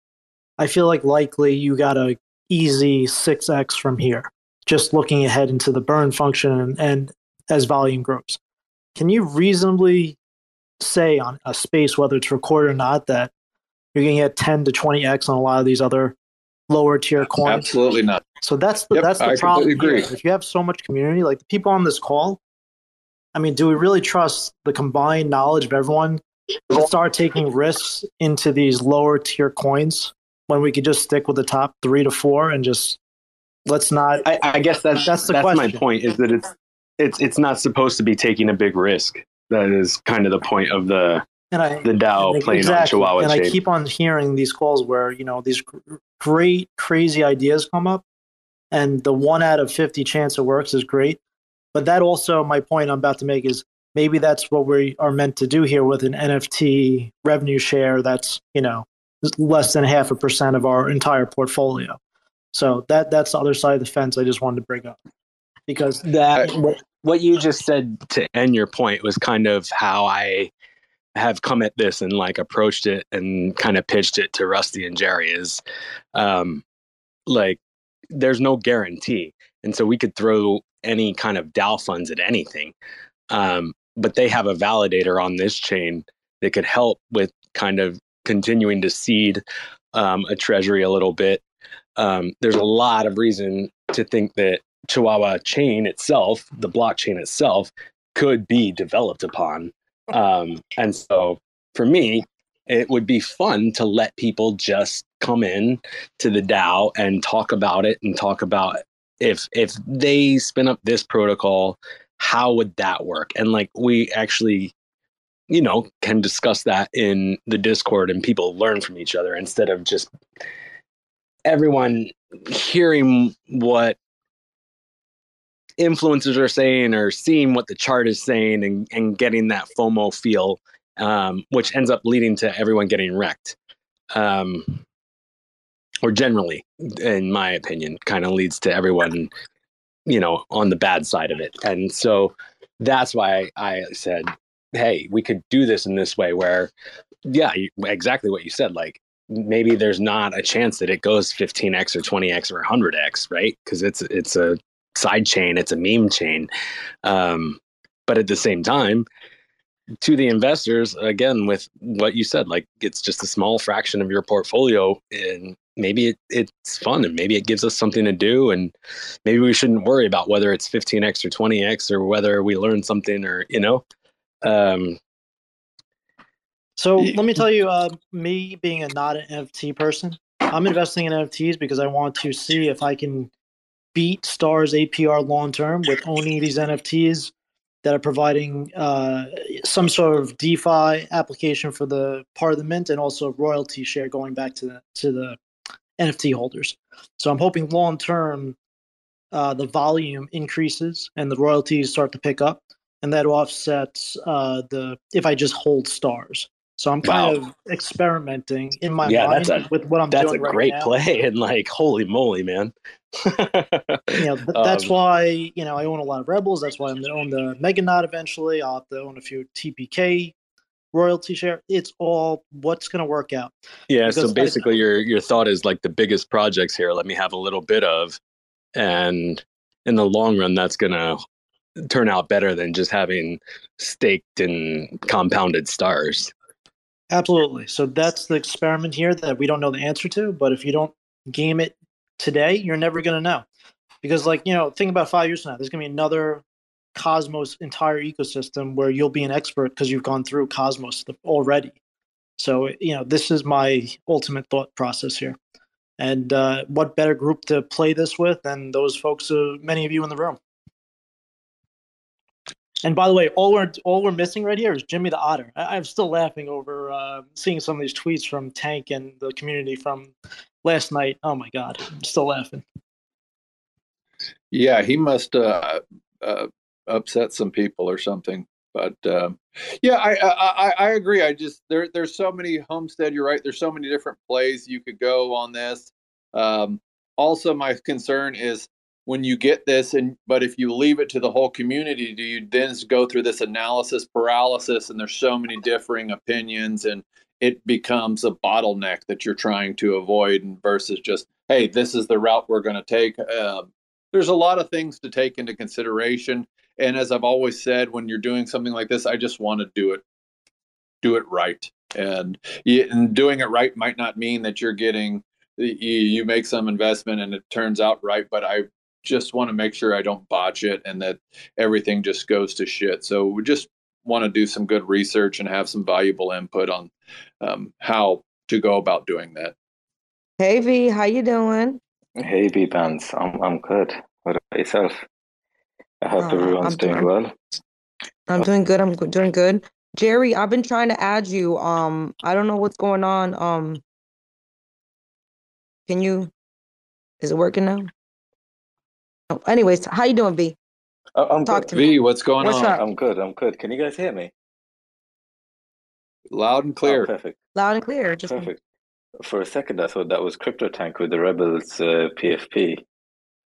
I feel like likely you got a easy 6x from here, just looking ahead into the burn function and, and as volume grows. Can you reasonably say on a space, whether it's recorded or not, that you're going to get 10 to 20x on a lot of these other lower tier coins? Absolutely not. So that's the Yep, that's the I problem. agree. If you have so much community, like the people on this call, I mean, do we really trust the combined knowledge of everyone to start taking risks into these lower tier coins when we could just stick with the top three to four and just let's not? I, I guess that's That's the that's my point. Is that it's it's it's not supposed to be taking a big risk. That is kind of the point of the And I the DAO and playing exactly. on Chihuahua and chain. I keep on hearing these calls where you know these great crazy ideas come up, and the one out of fifty chance it works is great. But that also, my point I'm about to make is maybe that's what we are meant to do here with an NFT revenue share. That's you know less than half a percent of our entire portfolio. So that that's the other side of the fence. I just wanted to bring up because that uh, what, what you just said to end your point was kind of how I have come at this and like approached it and kind of pitched it to Rusty and Jerry is um like there's no guarantee. And so we could throw any kind of DAO funds at anything. Um, but they have a validator on this chain that could help with kind of continuing to seed um, a treasury a little bit. Um, there's a lot of reason to think that Chihuahua chain itself, the blockchain itself, could be developed upon. Um, and so for me, it would be fun to let people just come in to the DAO and talk about it and talk about if if they spin up this protocol, how would that work? And like we actually, you know, can discuss that in the Discord and people learn from each other instead of just everyone hearing what influencers are saying or seeing what the chart is saying and, and getting that FOMO feel, um, which ends up leading to everyone getting wrecked. Um, or generally, in my opinion, kind of leads to everyone, you know, on the bad side of it. And so that's why I said, hey, we could do this in this way where, yeah, exactly what you said. Like, maybe there's not a chance that it goes 15x or 20x or 100x, right? Because it's it's a side chain, it's a meme chain. Um, but at the same time, to the investors, again, with what you said, like it's just a small fraction of your portfolio, and maybe it, it's fun, and maybe it gives us something to do, and maybe we shouldn't worry about whether it's 15x or 20x or whether we learn something or you know. Um, So let me tell you, uh, me being a not an NFT person, I'm investing in NFTs because I want to see if I can beat Stars APR long term with owning these NFTs that are providing uh, some sort of DeFi application for the part of the mint and also royalty share going back to the to the NFT holders. So I'm hoping long term uh, the volume increases and the royalties start to pick up, and that offsets uh, the if I just hold stars. So I'm kind Wow. of experimenting in my yeah, mind a with what I'm that's doing That's a right great now. play, and like, holy moly, man! you know, th- that's Um, why you know I own a lot of Rebels. That's why I'm going to own the Mega Knot eventually. I'll have to own a few TPK royalty share. It's all what's going to work out. Yeah, so Because I- basically your your thought is like the biggest projects here, let me have a little bit of and in the long run that's going to turn out better than just having staked and compounded stars. Absolutely. So that's the experiment here that we don't know the answer to. But if you don't game it today, you're never going to know. Because, like, you know, think about five years from now, there's going to be another Cosmos entire ecosystem where you'll be an expert because you've gone through Cosmos already. So, you know, this is my ultimate thought process here. And uh, what better group to play this with than those folks, uh, many of you in the room? And by the way, all we're all we're missing right here is Jimmy the Otter. I, I'm still laughing over uh, seeing some of these tweets from Tank and the community from last night. Oh my god, I'm still laughing. Yeah, he must uh, uh, upset some people or something. But um, yeah, I, I I I agree. I just there there's so many homestead. You're right. There's so many different plays you could go on this. Um, also, my concern is when you get this, and but if you leave it to the whole community, do you then go through this analysis paralysis? And there's so many differing opinions, and it becomes a bottleneck that you're trying to avoid, and versus just hey, this is the route we're going to take. Um, there's a lot of things to take into consideration and as i've always said when you're doing something like this i just want to do it do it right and, and doing it right might not mean that you're getting you make some investment and it turns out right but i just want to make sure i don't botch it and that everything just goes to shit so we just want to do some good research and have some valuable input on um, how to go about doing that Hey V, how you doing? Hey, Bbandz, I'm I'm good. What about yourself? I hope Uh, everyone's I'm doing doing- well. I'm doing good. I'm doing good. Jerry, I've been trying to add you. Um, I don't know what's going on. Um, can you? Is it working now? Oh, anyways, how you doing, V? Oh, I'm Talk good. to me. v what's going What's on up? I'm good. I'm good. Can you guys hear me? loud and Oh, clear perfect. Loud and clear. Just Perfect. For a second, I thought that was Crypto Tank with the Rebels uh, PFP,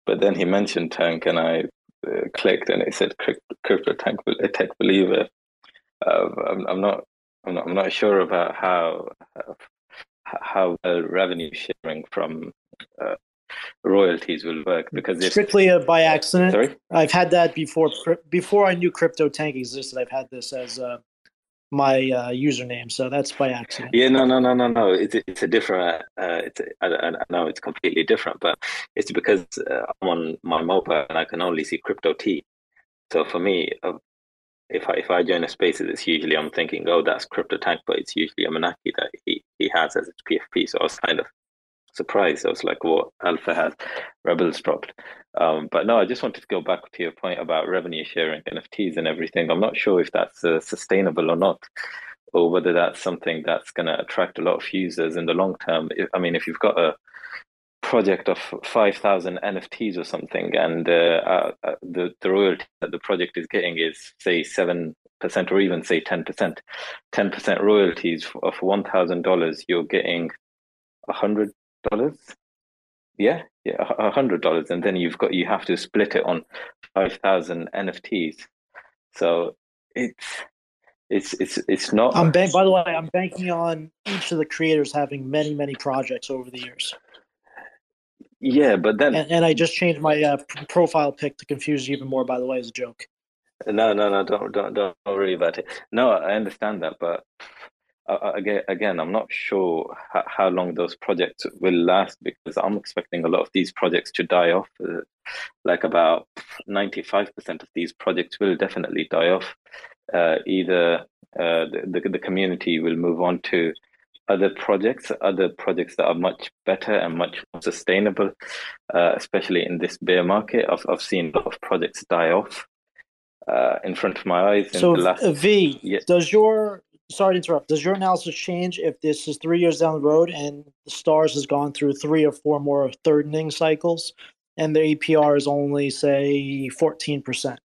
but then he mentioned Tank, and I uh, clicked, and it said Crypto Tank, a tech believer. Uh, I'm, I'm not. I'm not. I'm not sure about how how well revenue sharing from uh, royalties will work because if Strictly uh, by accident. Sorry? I've had that before. Before I knew Crypto Tank existed, I've had this as uh, my uh, username. So that's by accident. Yeah, no, no, no, no, no. It's a- it's a different. Uh, it's a, I, know it's completely different, but it's because uh, I'm on my mobile and I can only see crypto T. So for me, uh, if I if I join a space, it's usually I'm thinking, oh, that's crypto tank, but it's usually a Manaki that he he has as its PFP. So I was kind of surprised. I was like, what Alpha has, Rebels dropped. Um, but no, I just wanted to go back to your point about revenue sharing, NFTs, and everything. I'm not sure if that's uh, sustainable or not, or whether that's something that's going to attract a lot of users in the long term. I mean, if you've got a project of 5,000 NFTs or something, and uh, uh, uh, the, the royalty that the project is getting is, say, 7% or even, say, 10%, 10% royalties of $1,000, you're getting $100? Yeah, yeah, a hundred dollars, and then you've got you have to split it on five thousand NFTs. So it's it's it's it's not. I'm bank. By the way, I'm banking on each of the creators having many, many projects over the years. Yeah, but then And, and I just changed my uh, profile pic to confuse you even more. By the way, as a joke. No, no, no, don't, don't, don't worry about it. No, I understand that, but uh, again, again, I'm not sure how, how long those projects will last because I'm expecting a lot of these projects to die off. Uh, like about 95% of these projects will definitely die off uh, either uh, the, the the community will move on to other projects, other projects that are much better and much more sustainable, uh, especially in this bear market. I've, I've seen a lot of projects die off uh, in front of my eyes. In So the last, V, yeah, does your sorry to interrupt, does your analysis change if this is three years down the road and the stars has gone through three or four more thirdening cycles and the APR is only say fourteen percent?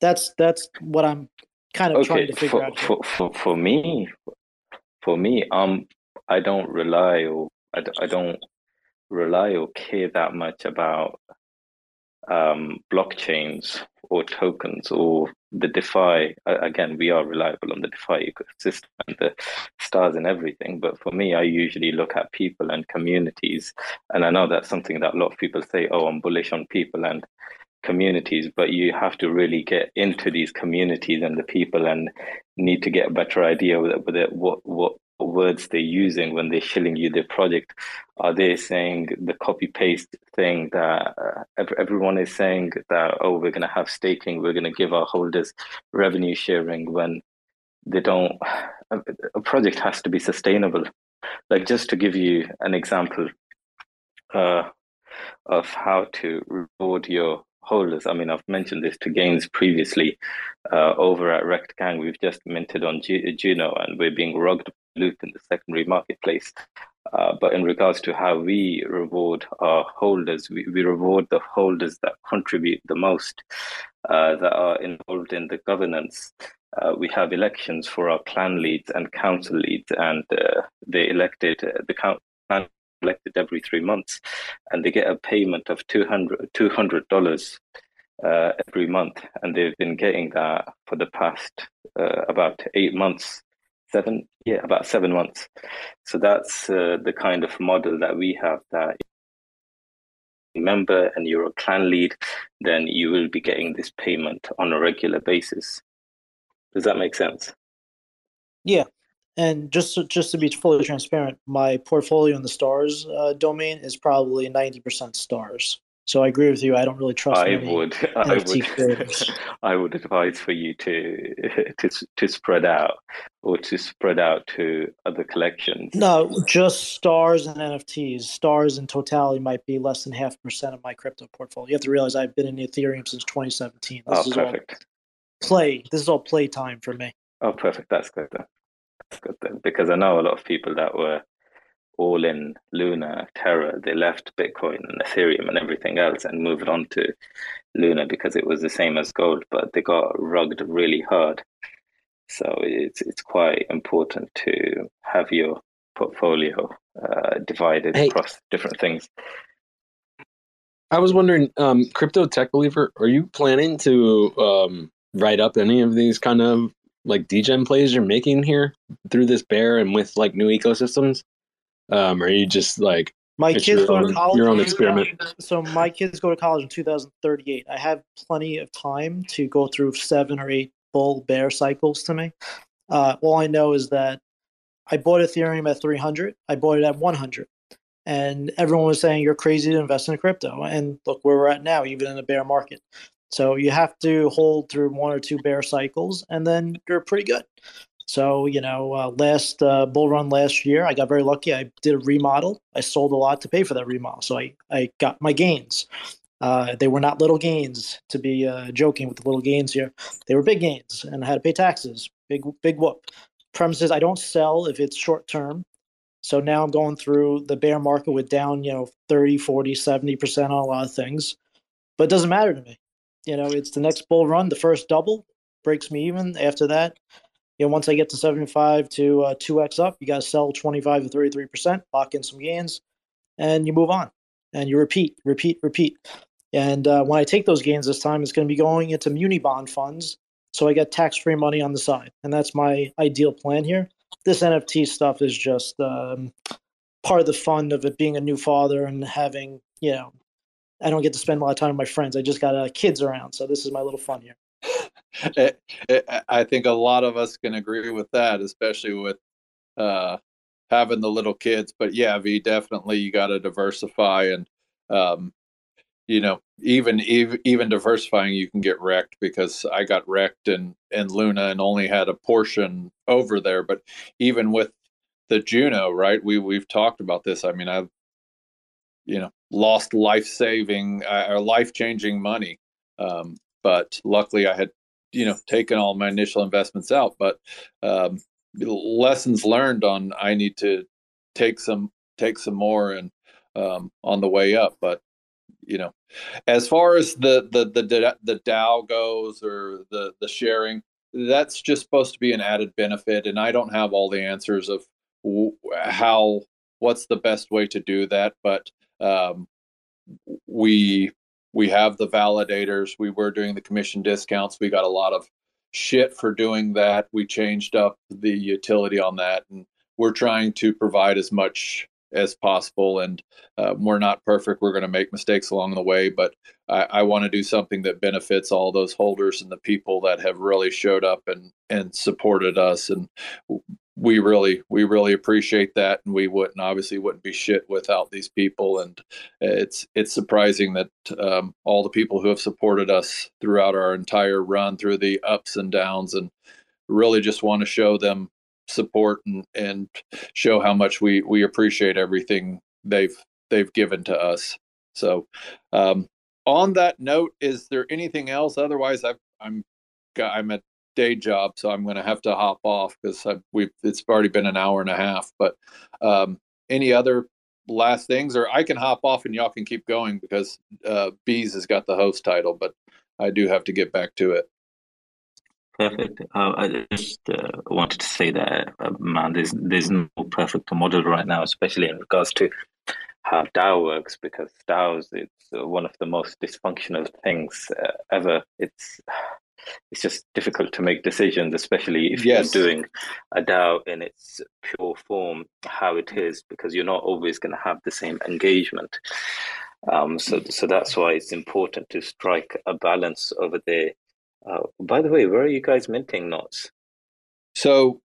That's that's what I'm kind of trying okay. to figure For, out. for for for me, for me, um, I don't rely or I, I don't rely or care that much about um, blockchains or tokens or the DeFi. Again, we are reliable on the DeFi ecosystem and the stars and everything. But for me, I usually look at people and communities. And I know that's something that a lot of people say, oh, I'm bullish on people and communities, but you have to really get into these communities and the people and need to get a better idea with, with it, what, what words they're using when they're shilling you their project. Are they saying the copy paste thing that uh, everyone is saying that, oh, we're going to have staking, we're going to give our holders revenue sharing when they don't? A, project has to be sustainable. Like, just to give you an example uh, of how to reward your holders. I mean, I've mentioned this to Gainzz previously. Uh, over at Rekt Gang, we've just minted on Ju- Juno and we're being rugged loot in the secondary marketplace. Uh, but in regards to how we reward our holders, we, we reward the holders that contribute the most, uh, that are involved in the governance. Uh, we have elections for our clan leads and council leads, and uh, they elected uh, the council elected every three months, and they get a payment of 200 dollars uh, every month, and they've been getting that for the past about eight months, seven, yeah, about seven months. So that's uh, the kind of model that we have. That member and you're a clan lead, then you will be getting this payment on a regular basis. Does that make sense? Yeah, and just to, just to be fully transparent, my portfolio in the stars uh, domain is probably ninety percent stars. So I agree with you. I don't really trust I would, I NFT would. I would advise for you to to to spread out or to spread out to other collections. No, just stars and NFTs. Stars in totality might be less than half percent of my crypto portfolio. You have to realize I've been in Ethereum since 2017. This Oh, is all perfect. play. This is all play time for me. Oh, perfect. That's good then. That's good then. Because I know a lot of people that were all in Luna, Terra, they left Bitcoin and Ethereum and everything else and moved on to Luna because it was the same as gold, but they got rugged really hard. So it's it's quite important to have your portfolio uh, divided Hey. across different things. I was wondering, um, crypto tech believer, are you planning to um, write up any of these kind of like degen plays you're making here through this bear and with like new ecosystems? Um, or are you just like My kids go own, to college. your own experiment? So my kids go to college in 2038. I have plenty of time to go through seven or eight bull bear cycles to me. Uh, all I know is that I bought Ethereum at 300. I bought it at 100. And everyone was saying you're crazy to invest in crypto. And look where we're at now, even in a bear market. So you have to hold through one or two bear cycles, and then you're pretty good. So you know, uh, last uh, bull run last year, I got very lucky. I did a remodel. I sold a lot to pay for that remodel, so I I got my gains. Uh, they were not little gains to be uh, joking with the little gains here. They were big gains, and I had to pay taxes. Big big whoop. Premises I don't sell if it's short term. So now I'm going through the bear market with down, you know, 30, 40, 70% on a lot of things. But it doesn't matter to me. You know, it's the next bull run, the first double breaks me even. After that, you know, once I get to 75 to uh, 2x up, you got to sell 25 to 33%, lock in some gains, and you move on. And you repeat, repeat, repeat. And uh, when I take those gains this time, it's going to be going into muni bond funds. So I get tax free money on the side. And that's my ideal plan here. This NFT stuff is just um, part of the fun of it being a new father and having, you know, I don't get to spend a lot of time with my friends. I just got uh, kids around. So this is my little fun here. I- I I think a lot of us can agree with that, especially with uh, having the little kids. But yeah, V, definitely you got to diversify and um, you know, even even even diversifying, you can get wrecked because I got wrecked in in Luna and only had a portion over there. But even with the Juno, right? We we've talked about this. I mean, I've you know lost life saving uh, or life changing money, um, but luckily I had you know taken all my initial investments out. But um, lessons learned on I need to take some take some more and um, on the way up. But you know, as far as the the the the DAO goes or the the sharing, that's just supposed to be an added benefit, and I don't have all the answers of how what's the best way to do that, but um, we we have the validators. We were doing the commission discounts. We got a lot of shit for doing that. We changed up the utility on that, and we're trying to provide as much as possible. And uh, we're not perfect. We're going to make mistakes along the way, but I, I want to do something that benefits all those holders and the people that have really showed up and and supported us. And we really we really appreciate that and we wouldn't obviously wouldn't be shit without these people and it's it's surprising that um, all the people who have supported us throughout our entire run through the ups and downs and really just want to show them support and and show how much we we appreciate everything they've they've given to us. So um, on that note is there anything else? Otherwise I've, i'm i'm at day job, so I'm going to have to hop off because we've it's already been an hour and a half. But um, any other last things, or I can hop off and y'all can keep going because uh, Bees has got the host title, but I do have to get back to it. Perfect. Uh, I just uh, wanted to say that, uh, man, there's there's no perfect model right now, especially in regards to how DAO works, because DAOs it's uh, one of the most dysfunctional things uh, ever. It's it's just difficult to make decisions, especially if yes. you're doing a DAO in its pure form, how it is, because you're not always going to have the same engagement. Um, so, so that's why it's important to strike a balance over there. Uh, by the way, where are you guys minting notes? So,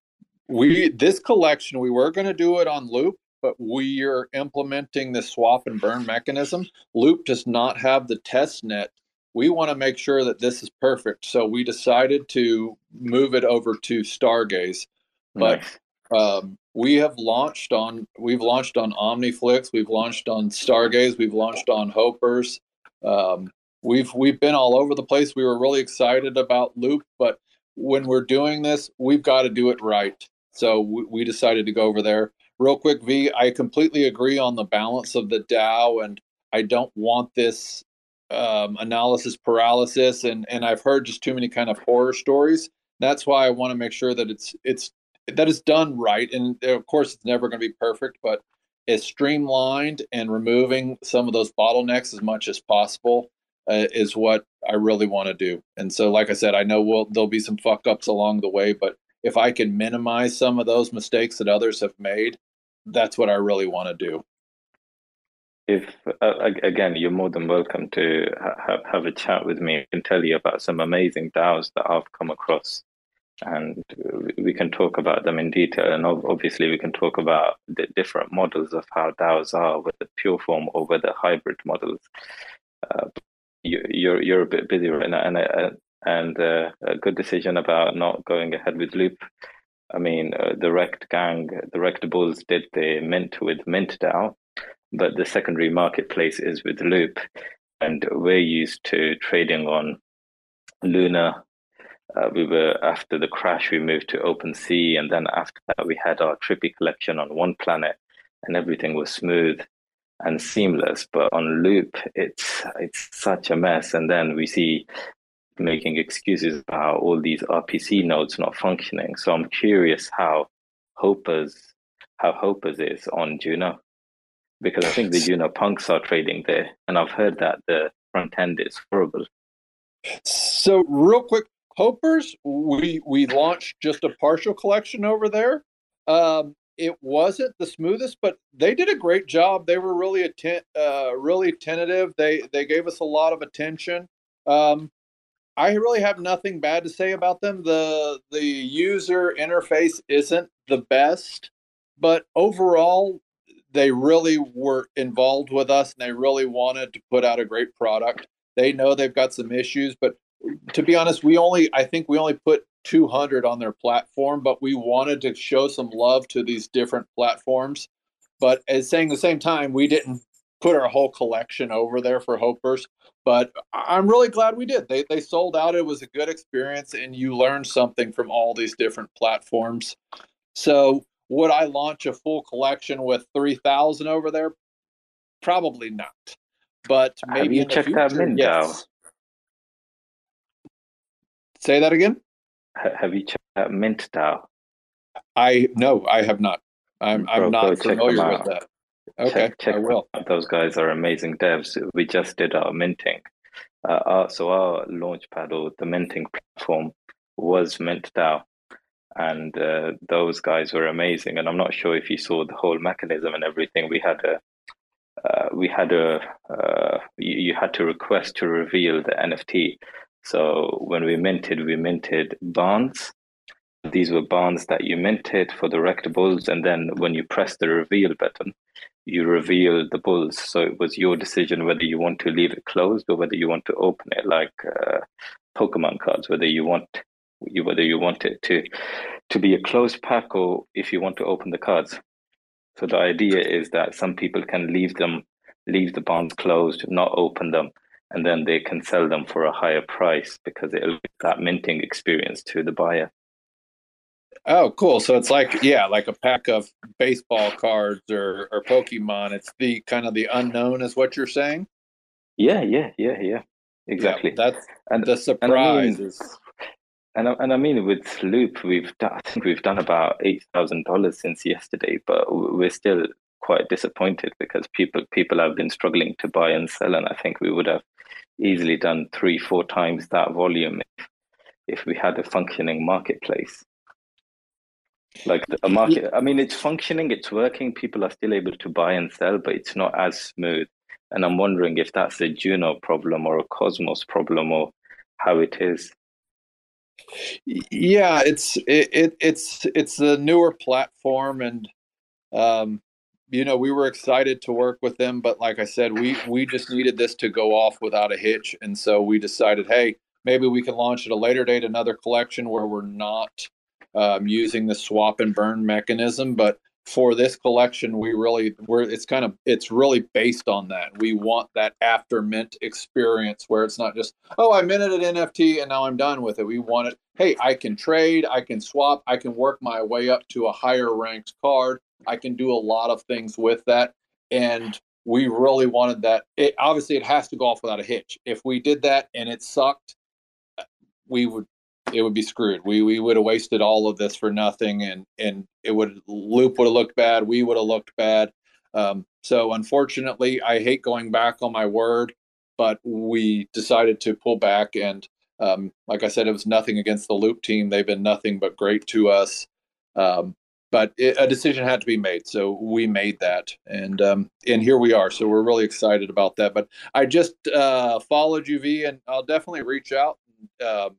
we this collection we were going to do it on Loop, but we are implementing the swap and burn mechanism. Loop does not have the test net we want to make sure that this is perfect. So we decided to move it over to Stargaze. But nice. um, we have launched on we've launched on OmniFlix, we've launched on Stargaze, we've launched on Hopers. Um, we've we've been all over the place. We were really excited about Loop, but when we're doing this, we've got to do it right. So we, we decided to go over there. Real quick, V, I completely agree on the balance of the DAO, and I don't want this um, analysis paralysis, and and I've heard just too many kind of horror stories. That's why I want to make sure that it's it's that it's done right, and of course it's never going to be perfect, but it's streamlined and removing some of those bottlenecks as much as possible uh, is what I really want to do. And so, like I said, I know we'll, there'll be some fuck ups along the way, but if I can minimize some of those mistakes that others have made, that's what I really want to do if uh, again you're more than welcome to ha- have a chat with me and tell you about some amazing DAOs that I've come across, and we can talk about them in detail. And obviously, we can talk about the different models of how DAOs are, the pure form over the hybrid models. Uh, you, you're you're a bit busy right now, and uh, and uh, a good decision about not going ahead with Loop. I mean, uh, the Rekt gang, the Rekt Bulls did the mint with Mint DAO, but the secondary marketplace is with Loop, and we're used to trading on Luna. Uh, we were after the crash, we moved to OpenSea, and then after that, we had our Trippy collection on OnePlanet, and everything was smooth and seamless. But on Loop, it's it's such a mess, and then we see making excuses about all these RPC nodes not functioning. So I'm curious how Hopers how Hopers is on Juno because I think the Juno punks are trading there, and I've heard that the front end is horrible. So real quick, Hopers, we we launched just a partial collection over there. Um, it wasn't the smoothest, but they did a great job. They were really atten- uh, really tentative. They they gave us a lot of attention. Um, I really have nothing bad to say about them. the The user interface isn't the best, but overall, they really were involved with us and they really wanted to put out a great product. They know they've got some issues, but to be honest, we only I think we only put 200 on their platform, but we wanted to show some love to these different platforms. But at saying the same time, we didn't put our whole collection over there for Hopers. But I'm really glad we did. They they sold out. It was a good experience, and you learned something from all these different platforms. So would I launch a full collection with 3,000 over there? Probably not. But maybe Have you checked out future, yes. Say that again. Have you checked out Mint DAO? I no, I have not. I'm Bro, I'm not familiar with that. Okay, Check, check I will. Those guys are amazing devs. We just did our minting. Uh, our, so our launchpad or the minting platform was Mint DAO, and uh, those guys were amazing. And I'm not sure if you saw the whole mechanism and everything. We had a uh, we had a uh, you, you had to request to reveal the NFT. So when we minted, we minted bonds. These were bonds that you minted for the Rekt bulls, and then when you press the reveal button, you reveal the bulls. So it was your decision whether you want to leave it closed or whether you want to open it, like uh, Pokemon cards. Whether you want you whether you want it to to be a closed pack or if you want to open the cards. So the idea is that some people can leave them, leave the bonds closed, not open them, and then they can sell them for a higher price because it'll give that minting experience to the buyer. Oh, cool. So it's like yeah, like a pack of baseball cards or or Pokemon. It's the kind of the unknown, is what you're saying. Yeah, yeah, yeah, yeah. Exactly. Yeah, that's and the and I surprise mean, is and I, and I mean with Loop, we've done, I think we've done about eight thousand dollars since yesterday, but we're still quite disappointed because people people have been struggling to buy and sell, and I think we would have easily done three, four times that volume if if we had a functioning marketplace. Like a market, I mean, it's functioning, it's working. People are still able to buy and sell, but it's not as smooth. And I'm wondering if that's a Juno problem or a Cosmos problem or how it is. Yeah, it's it, it it's it's a newer platform, and um, you know we were excited to work with them, but like I said, we we just needed this to go off without a hitch, and so we decided, hey, maybe we can launch at a later date another collection where we're not um, using the swap and burn mechanism, but for this collection we really we're it's kind of it's really based on that. We want that after mint experience where it's not just oh i minted an nft and now i'm done with it. We want it hey i can trade i can swap i can work my way up to a higher ranked card. I can do a lot of things with that. And we really wanted that. It obviously it has to go off without a hitch. If we did that and it sucked we would it would be screwed. We we would have wasted all of this for nothing, and and it would loop would have looked bad. We would have looked bad. Um, so unfortunately, I hate going back on my word, but we decided to pull back. And um, like I said, it was nothing against the loop team. They've been nothing but great to us. Um, but it, a decision had to be made, so we made that, and um, and here we are. So we're really excited about that. But I just uh, followed you, V, and I'll definitely reach out. Uh,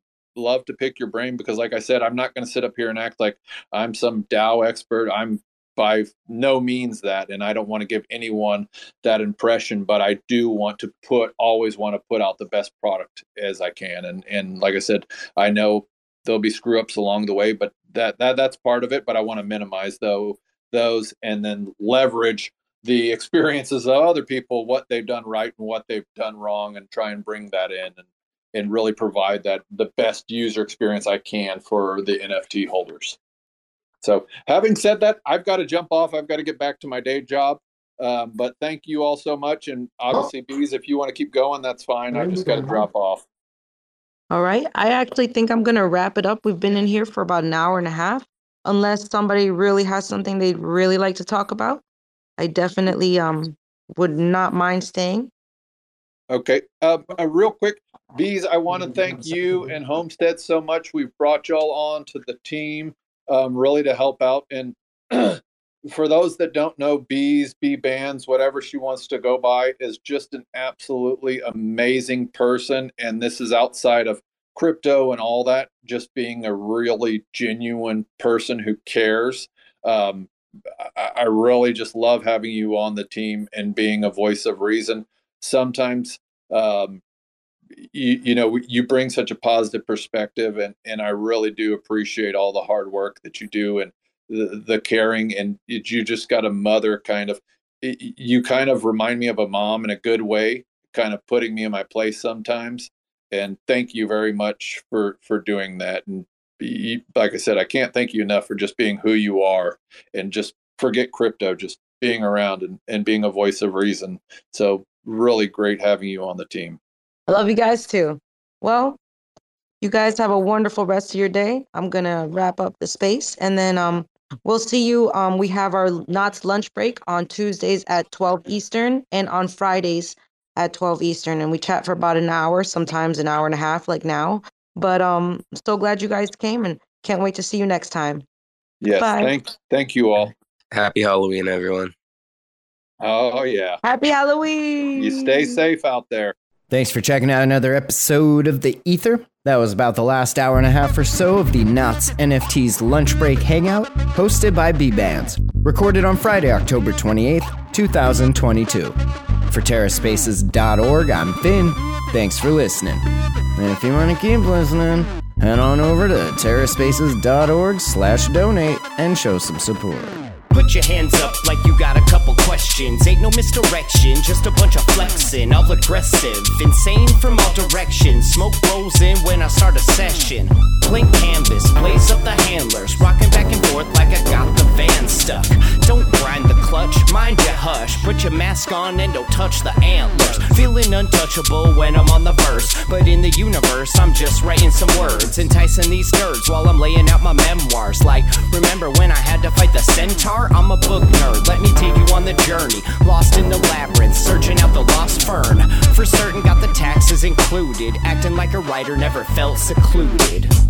love to pick your brain because like i said i'm not going to sit up here and act like i'm some DAO expert. I'm by no means that and i don't want to give anyone that impression but i do want to put always want to put out the best product as i can. And and like i said i know there'll be screw ups along the way but that that that's part of it but i want to minimize though those and then leverage the experiences of other people what they've done right and what they've done wrong and try and bring that in. And and really provide that the best user experience I can for the NFT holders. So, having said that, I've got to jump off. I've got to get back to my day job. Um, but thank you all so much. And obviously, bees, if you want to keep going, that's fine. I just got to drop off. All right. I actually think I'm going to wrap it up. We've been in here for about an hour and a half. Unless somebody really has something they'd really like to talk about, I definitely um would not mind staying. Okay. Uh, uh, real quick, Bees, I want to thank you and Homestead so much. We've brought y'all on to the team um, really to help out. And for those that don't know, Bees, Bbandz, whatever she wants to go by, is just an absolutely amazing person. And this is outside of crypto and all that, just being a really genuine person who cares. Um, I, I really just love having you on the team and being a voice of reason. Sometimes, um, you, you know, you bring such a positive perspective, and and I really do appreciate all the hard work that you do and the, the caring, and you just got a mother kind of. You kind of remind me of a mom in a good way, kind of putting me in my place sometimes. And thank you very much for for doing that. And like I said, I can't thank you enough for just being who you are and just forget crypto, just being around and, and being a voice of reason. So really great having you on the team. I love you guys too. Well, you guys have a wonderful rest of your day. I'm gonna wrap up the space and then um we'll see you. Um we have our NOTs lunch break on Tuesdays at 12 Eastern and on Fridays at 12 Eastern and we chat for about an hour, sometimes an hour and a half like now. But um so glad you guys came and can't wait to see you next time. Yes, Bye. thank thank you all. Happy Halloween, everyone. Oh yeah. Happy Halloween. You stay safe out there. Thanks for checking out another episode of The Ether. That was about the last hour and a half or so of the NOTs NFT's lunch break hangout, hosted by Bbandz, recorded on Friday, October 28th, 2022. For TerraSpaces.org, I'm Finn. Thanks for listening. And if you want to keep listening, head on over to TerraSpaces.org slash donate and show some support. Put your hands up like you got a couple questions. Ain't no misdirection, just a bunch of flexing. All aggressive, insane from all directions. Smoke rolls in when I start a session. Blank canvas, blaze up the handlers. Rocking back and forth like I got the van stuck. Mind your hush. Put your mask on and don't touch the antlers. Feeling untouchable when I'm on the verse. But in the universe, I'm just writing some words. Enticing these nerds while I'm laying out my memoirs. Like, remember when I had to fight the centaur? I'm a book nerd, let me take you on the journey. Lost in the labyrinth, searching out the lost fern. For certain, got the taxes included. Acting like a writer, never felt secluded.